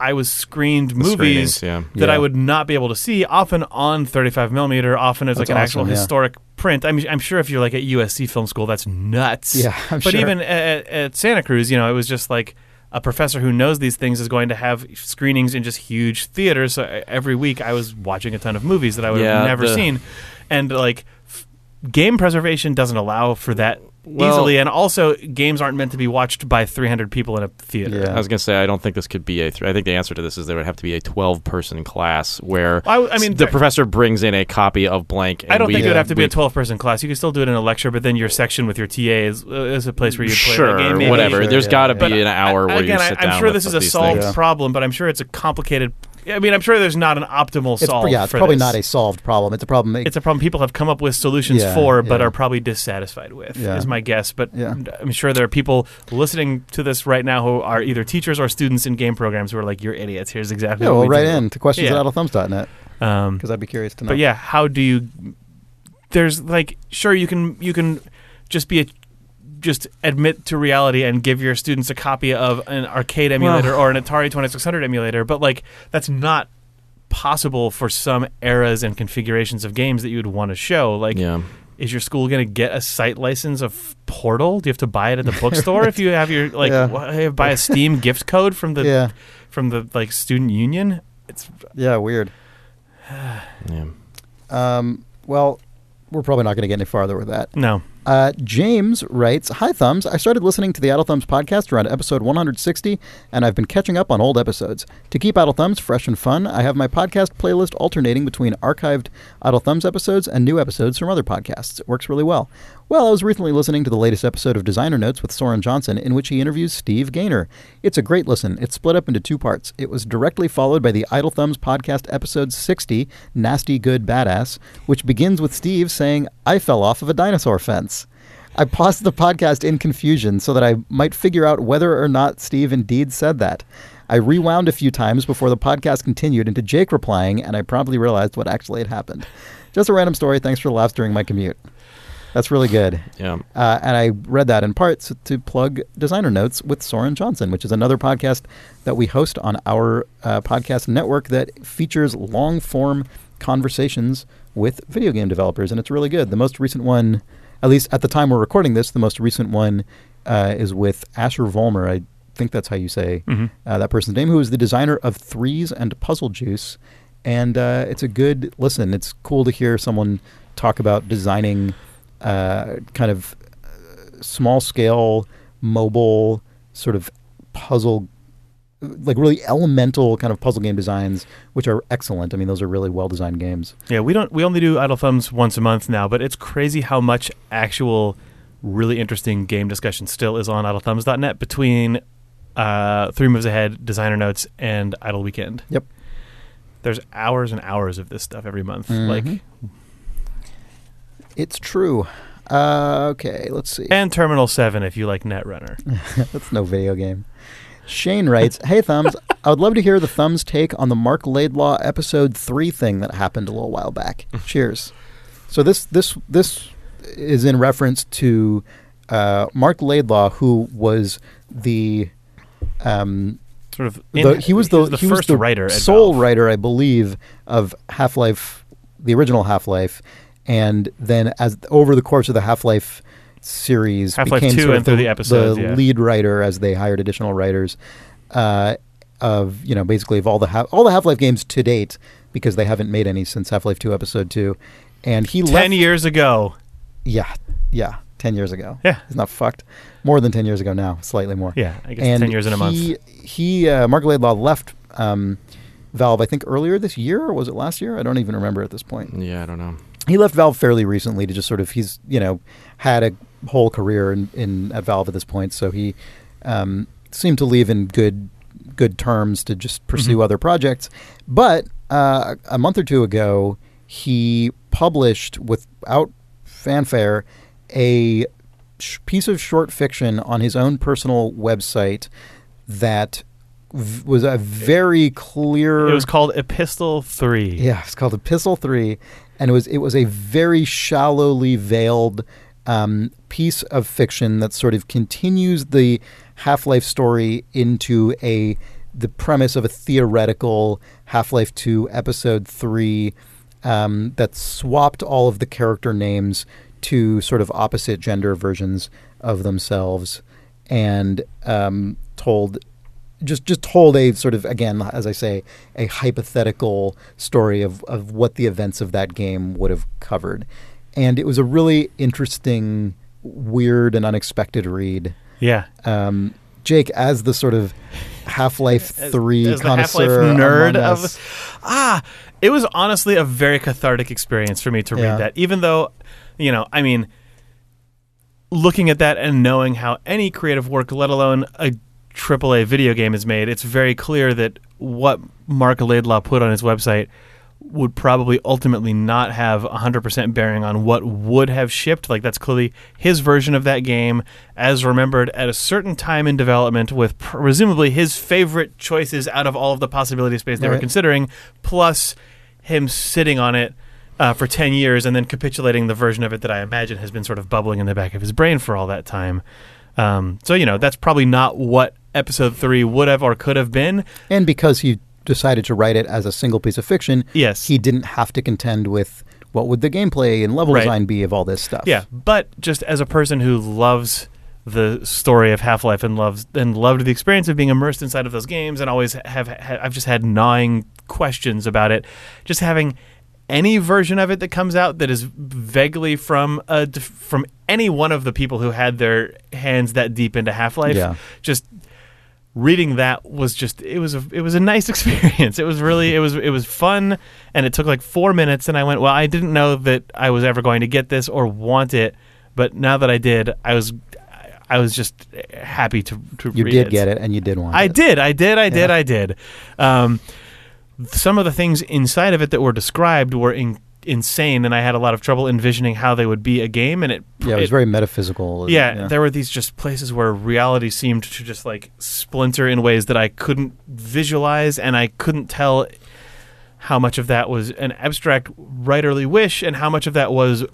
I was screened The movies yeah. that I would not be able to see, often on 35 millimeter, often as That's like an actual awesome, yeah. historic print. I mean, I'm sure if you're like at USC Film School, that's nuts. Yeah, I'm but sure. even at, at Santa Cruz, you know, it was just like a professor who knows these things is going to have screenings in just huge theaters. So every week, I was watching a ton of movies that I would Yeah, have never the- seen, and like. F- Game preservation doesn't allow for that Well- easily, and also games aren't meant to be watched by 300 people in a theater. Yeah. I was going to say I don't think this could be a. Th- I think the answer to this is there would have to be a twelve-person class where I- I mean, the professor brings in a copy of blank. And I don't we, think it would have to be a 12 person class. You could still do it in a lecture, but then your section with your TA is, uh, is a place where you play Sure, the game. Maybe. whatever. Sure, There's yeah, got to yeah. be an hour I- where again, you I- sit I'm down. sure with this is a solved things. problem, but I'm sure it's a complicated. I mean, I'm sure there's not an optimal it's, solve. yeah, it's probably this. not a solved problem. It's a problem. It's a problem people have come up with solutions Yeah, for, but yeah. are probably dissatisfied with. Yeah. Is my guess. But. I'm sure there are people listening to this right now who are either teachers or students in game programs who are like, "You're idiots. Here's exactly yeah, what well, we write do." in to questions Yeah. at idlethumbs.net Um, because I'd be curious to know. but yeah, how do you? There's like, sure, you can you can just be a just admit to reality and give your students a copy of an arcade emulator or an Atari 2600 emulator, but like that's not possible for some eras and configurations of games that you would want to show. Like, Yeah. is your school going to get a site license of Portal? Do you have to buy it at the bookstore if you have your like Yeah. wha- buy a Steam gift code from the yeah, from the like student union? It's yeah, weird. Yeah. Um, well, we're probably not going to get any farther with that. No. Uh, James writes, "Hi Thumbs. I started listening to the Idle Thumbs podcast around episode 160, and I've been catching up on old episodes. To keep Idle Thumbs fresh and fun, I have my podcast playlist alternating between archived Idle Thumbs episodes and new episodes from other podcasts. It works really well. Well, I was recently listening to the latest episode of Designer Notes with Soren Johnson, in which he interviews Steve Gaynor. It's a great listen. It's split up into two parts. It was directly followed by the Idle Thumbs podcast episode 60, Nasty Good Badass, which begins with Steve saying, I fell off of a dinosaur fence. I paused the podcast in confusion so that I might figure out whether or not Steve indeed said that. I rewound a few times before the podcast continued into Jake replying, and I promptly realized what actually had happened. Just a random story. Thanks for the laughs during my commute. That's really good. Yeah. Uh, and I read that in parts to plug Designer Notes with Soren Johnson, which is another podcast that we host on our uh, podcast network that features long form conversations with video game developers. And it's really good. The most recent one, at least at the time we're recording this, the most recent one uh, is with Asher Vollmer. I think that's how you say Mhm. uh, that person's name, who is the designer of Threes and Puzzle Juice. And uh, it's a good listen. It's cool to hear someone talk about designing uh, kind of small scale, mobile, sort of puzzle, like really elemental kind of puzzle game designs, which are excellent. I mean, those are really well designed games. Yeah, we don't. We only do Idle Thumbs once a month now, but it's crazy how much actual, really interesting game discussion still is on IdleThumbs.net between uh, Three Moves Ahead, Designer Notes, and Idle Weekend. Yep. There's hours and hours of this stuff every month. Mhm. Like, It's true. Uh, okay, let's see. and Terminal Seven if you like Netrunner. That's no video game. Shane writes, "Hey Thumbs, I would love to hear the Thumbs take on the Marc Laidlaw episode three thing that happened a little while back. Cheers." So this this this is in reference to uh, Marc Laidlaw, who was the um, Sort of. the, he was the, the he was the writer. Sole Valve. writer, I believe, of Half Life, the original Half Life, and then as over the course of the Half Life series, Half-Life became 2 sort of and through the episodes, the yeah. lead writer as they hired additional writers. Uh, of you know basically of all the ha- all the Half Life games to date because they haven't made any since Half Life Two Episode Two, and he Ten left. years ago. Yeah, yeah, ten years ago. Yeah. He's not fucked. More than ten years ago now, slightly more Yeah, I guess and ten years in a month. he, He, uh, Marc Laidlaw left um, Valve, I think earlier this year, or was it last year? I don't even remember at this point. Yeah, I don't know. He left Valve fairly recently to just sort of, he's, you know, had a whole career in, in at Valve at this point, so he um, seemed to leave in good good terms to just pursue Mhm. other projects. But uh, a month or two ago, he published without fanfare a sh- piece of short fiction on his own personal website that v- was a very clear. It was called Epistle Three. Yeah, it's called Epistle Three, and it was it was a very shallowly veiled um, piece of fiction that sort of continues the Half Life story into a the premise of a theoretical Half Life Two Episode Three um, that swapped all of the character names to sort of opposite gender versions of themselves and um, told just just told a sort of again as I say a hypothetical story of of what the events of that game would have covered, and it was a really interesting, weird, and unexpected read. Yeah. Um, Jake, as the sort of Half Life Three as the Half-Life connoisseur nerd of ah, it was honestly a very cathartic experience for me to Yeah. read that. Even though, you know, I mean, looking at that and knowing how any creative work, let alone a AAA video game, is made, it's very clear that what Marc Laidlaw put on his website would probably ultimately not have 100% bearing on what would have shipped. Like, that's clearly his version of that game, as remembered at a certain time in development, with presumably his favorite choices out of all of the possibility space they were considering, plus him sitting on it. Uh, for 10 years and then capitulating the version of it that I imagine has been sort of bubbling in the back of his brain for all that time. Um, so, you know, that's probably not what episode three would have or could have been. and because he decided to write it as a single piece of fiction, Yes. he didn't have to contend with what would the gameplay and level Right. design be of all this stuff. Yeah, but just as a person who loves the story of Half Life and loves and loved the experience of being immersed inside of those games and always have, ha I've just had gnawing questions about it. Just having any version of it that comes out that is vaguely from a, from any one of the people who had their hands that deep into Half Life, Yeah. just reading that was just it was a it was a nice experience. It was really it was it was fun and it took like 4 minutes and I went, "Well, I didn't know that I was ever going to get this or want it, but now that I did, I was I was just happy to to read it. You did it. get it, and you did want it. I it. did. I did. I did. Yeah. I did. Um, some of the things inside of it that were described were in, insane, and I had a lot of trouble envisioning how they would be a game. And it, Yeah, it was it- very metaphysical. yeah, there were these just places where reality seemed to just like splinter in ways that I couldn't visualize, and I couldn't tell how much of that was an abstract writerly wish, and how much of that was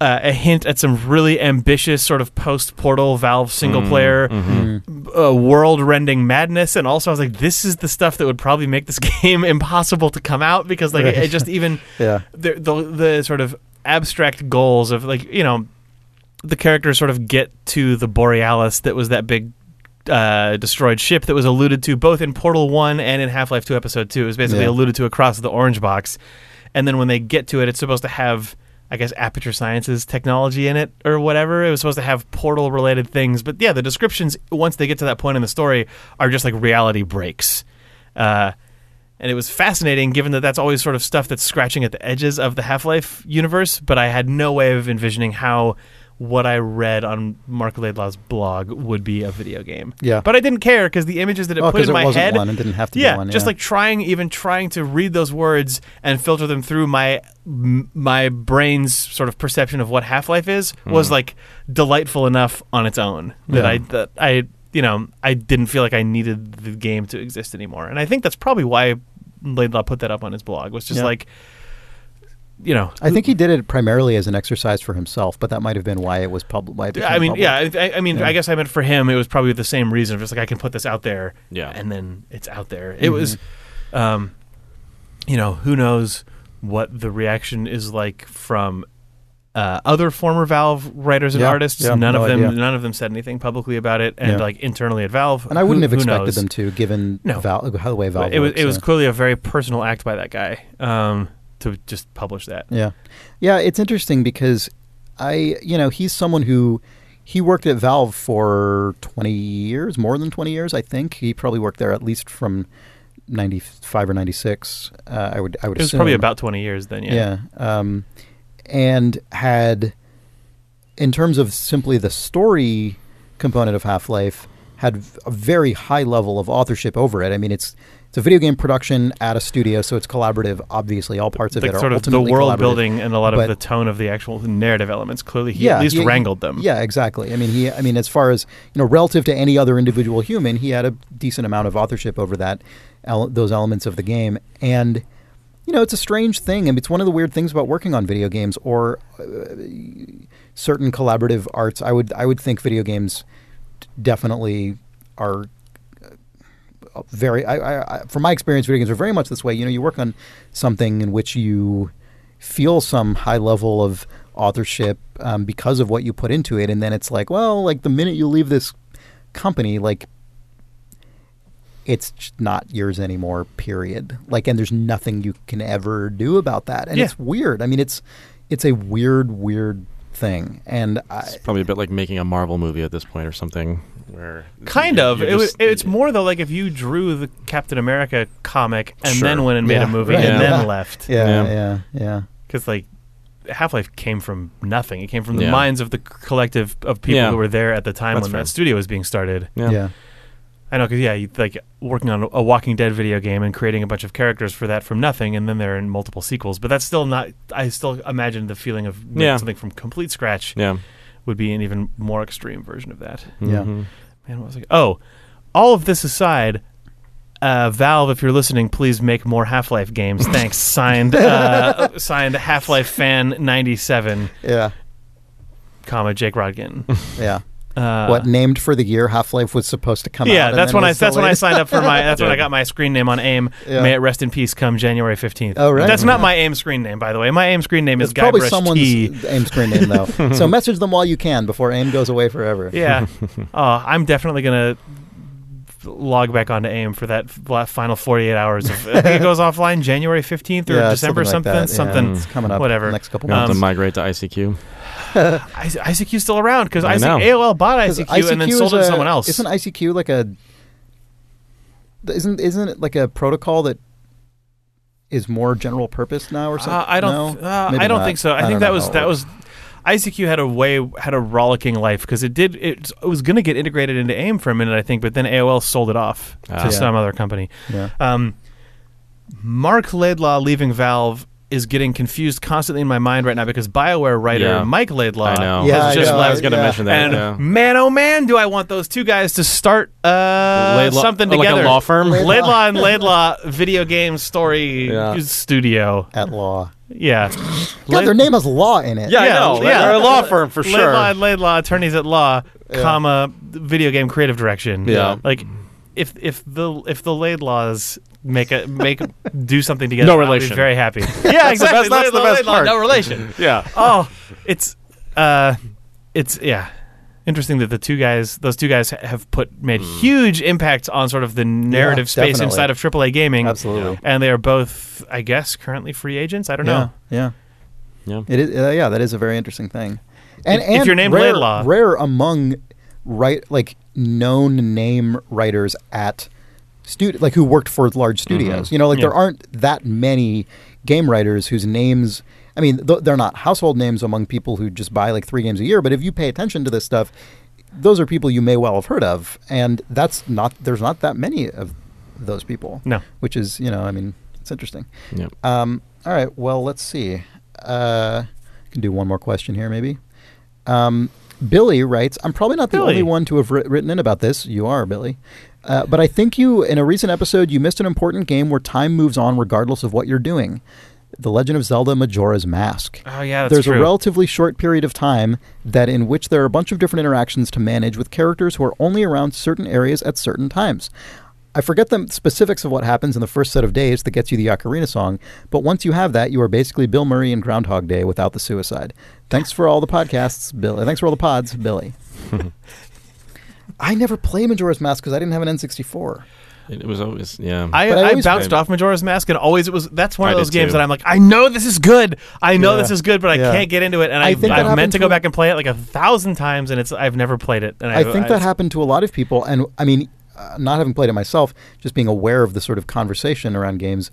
uh, a hint at some really ambitious sort of post-portal Valve single player Mm-hmm. uh, world-rending madness. And also, I was like, this is the stuff that would probably make this game impossible to come out because, like, it, it just even yeah. the, the the sort of abstract goals of like you know the characters sort of get to the borealis that was that big uh, destroyed ship that was alluded to both in portal 1 and in half-life 2 episode 2 it was basically Yeah. alluded to across the orange box and then when they get to it it's supposed to have i guess Aperture Science's technology in it or whatever. It was supposed to have portal related things. But yeah the descriptions once they get to that point in the story are just like reality breaks. Uh, and it was fascinating given that that's always sort of stuff that's scratching at the edges of the half-life universe but i had no way of envisioning how what i read on Marc Laidlaw's blog would be a video game Yeah. but i didn't care because the images that it Oh, put in it my wasn't head one and didn't have to be yeah one, just like trying even trying to read those words and filter them through my my brain's sort of perception of what half-life is was mm. like delightful enough on its own that Yeah. i that i you know i didn't feel like i needed the game to exist anymore and i think that's probably why laidlaw put that up on his blog was just Yeah. like you know I think he did it primarily as an exercise for himself, but that might have been why it was public. Why it I mean, public. yeah. I, I mean, Yeah. I guess I meant for him, it was probably the same reason. Just like I can put this out there, Yeah. and then it's out there. Mm-hmm. It was, um, you know, who knows what the reaction is like from uh, other former Valve writers and Yeah, artists. yeah, none no of them, idea. none of them said anything publicly about it, and Yeah. like internally at Valve, And I wouldn't who- have expected knows? them to, given No. Val- how the way Valve But it was works, it was so. clearly a very personal act by that guy um, to just publish that. Yeah, yeah. It's interesting because I, you know, he's someone who he worked at Valve for twenty years, more than twenty years, I think. He probably worked there at least from ninety five or ninety six. Uh, I would, I would It was assume. probably about twenty years then. Yeah. Yeah. Um, and had, in terms of simply the story component of Half Life, had a very high level of authorship over it. I mean, it's it's a video game production at a studio, so it's collaborative. Obviously, all parts of like it are sort of the world building and a lot of the tone of the actual narrative elements. Clearly, he at least he- wrangled them. Yeah, exactly. I mean, he. I mean, as far as you know, relative to any other individual human, he had a decent amount of authorship over that, ele- those elements of the game, and you know, it's a strange thing. Mean, it's one of the weird things about working on video games or uh, certain collaborative arts. I would, I would think video games definitely are very. I, I, I, from my experience, video games are very much this way. You know, you work on something in which you feel some high level of authorship um, because of what you put into it, and then it's like, well, like the minute you leave this company, like it's not yours anymore. Period. Like, and there's nothing you can ever do about that, and Yeah. it's weird. I mean, it's it's a weird, weird thing, and I, It's probably a bit like making a Marvel movie at this point or something. Where Kind you're- of. you're It was, just- it's more though like if you drew the Captain America comic and Sure. then went and made Yeah, a movie right, and yeah. then left. yeah, Yeah. yeah, yeah. Because like Half Life came from nothing. It came from the Yeah. minds of the collective of people Yeah. who were there at the time That's when fair. that studio was being started. Yeah. Yeah. I know because yeah, you, like working on a Walking Dead video game and creating a bunch of characters for that from nothing, and then they're in multiple sequels. But that's still not. I still imagine the feeling of making Yeah. something from complete scratch Yeah. would be an even more extreme version of that. Yeah. Mhm. Man, what was it? Oh, all of this aside, uh, Valve, if you're listening, please make more Half Life games. Thanks. signed, uh, signed Half Life fan ninety seven, Yeah, comma Jake Rodkin. yeah. Uh, what named for the year Half Life was supposed to come out? Yeah, that's then when I that's when I signed up for my that's when I got my screen name on AIM. Yeah. May it rest in peace. Come January fifteenth. Oh, right. That's not my AIM screen name, by the way. My AIM screen name It's is probably Guybrush someone's T. AIM screen name though. so message them while you can before AIM goes away forever. Yeah. oh, I'm definitely gonna log back onto AIM for that final 48 hours. Of, I think it goes offline January 15th or Yeah, December something like something. yeah. something. It's coming up whatever. next couple You have Um, to migrate to ICQ. I- ICQ's still around because I IC- know. AOL bought ICQ, and then sold it to a- someone else. Isn't ICQ like a isn't isn't it like a protocol that is more general purpose now or something? Uh, I don't. No? uh, I don't not. think so. I, I think that was that works. was. ICQ had a way had a rollicking life because it did it, it was going to get integrated into AIM for a minute I think but then AOL sold it off Ah. to Yeah. some other company. Yeah. Um, Marc Laidlaw leaving Valve is getting confused constantly in my mind right now because BioWare writer Yeah. Mike Laidlaw I know. Yeah, has I just know. left. I was going to yeah. mention that. and yeah. man, oh man, do I want those two guys to start uh, Laidlaw- something like a together? law firm? Laidlaw. Laidlaw and Laidlaw video game story Yeah. studio. At law. Yeah, God, their name has law in it. Yeah, Yeah, I know. yeah. They're a law firm for sure. Laidlaw and Laidlaw attorneys at law, Yeah. comma video game creative direction. Yeah. like if if the if the Laidlaws make a make do something together, No I'll be relation. very happy. Yeah, the exactly. best- that's the best part. No relation. Yeah. oh, it's uh, it's yeah. Interesting that the two guys, those two guys, have put made huge impacts on sort of the narrative space definitely. inside of AAA gaming, Absolutely. and they are both, I guess, currently free agents. I don't Yeah. know. Yeah. Yeah. It is. Uh, yeah, that is a very interesting thing. And, If- if and you're named rare, Laidlaw- rare among right like known name writers at studio like who worked for large studios. You know, like Mm-hmm. Yeah. there aren't that many game writers whose names. I mean, th- they're not household names among people who just buy like three games a year. But if you pay attention to this stuff, those are people you may well have heard of, and that's not. There's not that many of those people. No. which is you know, I mean, it's interesting. Yeah. Um, all right. Well, let's see. Uh, I can do one more question here, maybe. Um, Billy writes, "I'm probably not the Billy. only one to have writ- written in about this. You are, Billy, uh, but I think you, in a recent episode, you missed an important game where time moves on regardless of what you're doing. The Legend of Zelda: Majora's Mask. Oh yeah, that's There's true. a relatively short period of time that in which there are a bunch of different interactions to manage with characters who are only around certain areas at certain times. I forget the specifics of what happens in the first set of days that gets you the Ocarina song, but once you have that, you are basically Bill Murray in Groundhog Day without the suicide. Thanks for all the podcasts, Bill. Thanks for all the pods, Billy. I never played Majora's Mask because I didn't have an N64. It was always yeah. I, But I I, always- bounced off Majora's Mask and always it was that's one of I those games too. that I'm like I know this is good I know Yeah. this is good but I Yeah. can't get into it and I I, think that I've meant to go to- back and play it like a thousand times and it's I've never played it and I think that it's- happened to a lot of people, and I mean, uh, not having played it myself, just being aware of the sort of conversation around games,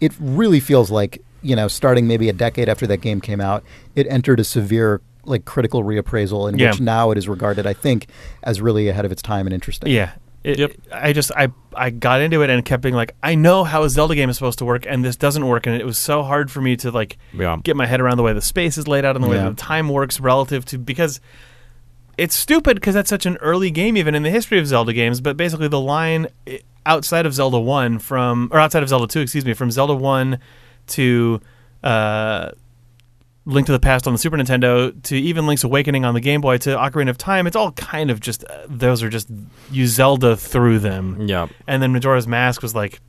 it really feels like you know, starting maybe a decade after that game came out, it entered a severe like critical reappraisal in Yeah. which now it is regarded, I think, as really ahead of its time and interesting. Yeah. It, Yep. I just I I got into it and kept being like I know how a Zelda game is supposed to work and this doesn't work and it was so hard for me to like Yeah. get my head around the way the space is laid out and the way Yeah. the time works relative to because it's stupid because that's such an early game even in the history of Zelda games but basically the line outside of Zelda 1 from or outside of Zelda 2 excuse me from Zelda 1 to uh Link to the Past on the Super Nintendo to even Link's Awakening on the Game Boy to Ocarina of Time, it's all kind of just uh, those are just you Zelda through them. Yeah. And then Majora's Mask was like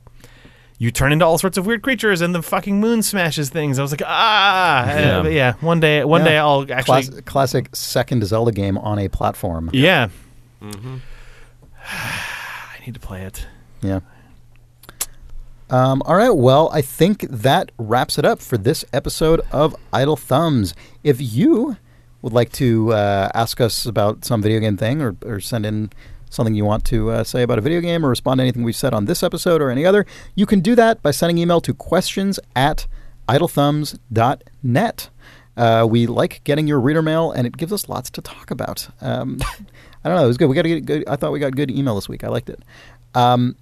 you turn into all sorts of weird creatures and the fucking moon smashes things. I was like, ah, Yeah. yeah. but yeah one day, one Yeah. day I'll actually, Class- classic second Zelda game on a platform. yeah. Mm-hmm. I need to play it. Yeah. Um, all right. Well, I think that wraps it up for this episode of Idle Thumbs. If you would like to uh, ask us about some video game thing or, or send in something you want to uh, say about a video game or respond to anything we've said on this episode or any other, you can do that by sending email to questions at idlethumbs.net. Uh, we like getting your reader mail, and it gives us lots to talk about. Um, I don't know. It was good. We got to get good. I thought we got good email this week. I liked it. Um,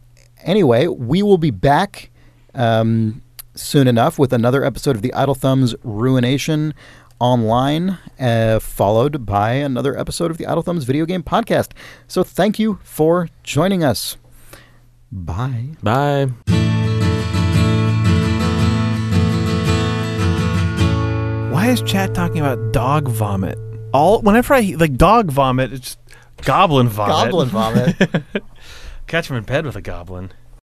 anyway, we will be back um, soon enough with another episode of the Idle Thumbs Ruination online, uh, followed by another episode of the Idle Thumbs Video Game Podcast. So thank you for joining us. Bye. Bye. Why is chat talking about dog vomit? All whenever I like dog vomit, it's just goblin vomit. Goblin vomit. Catch him in bed with a goblin.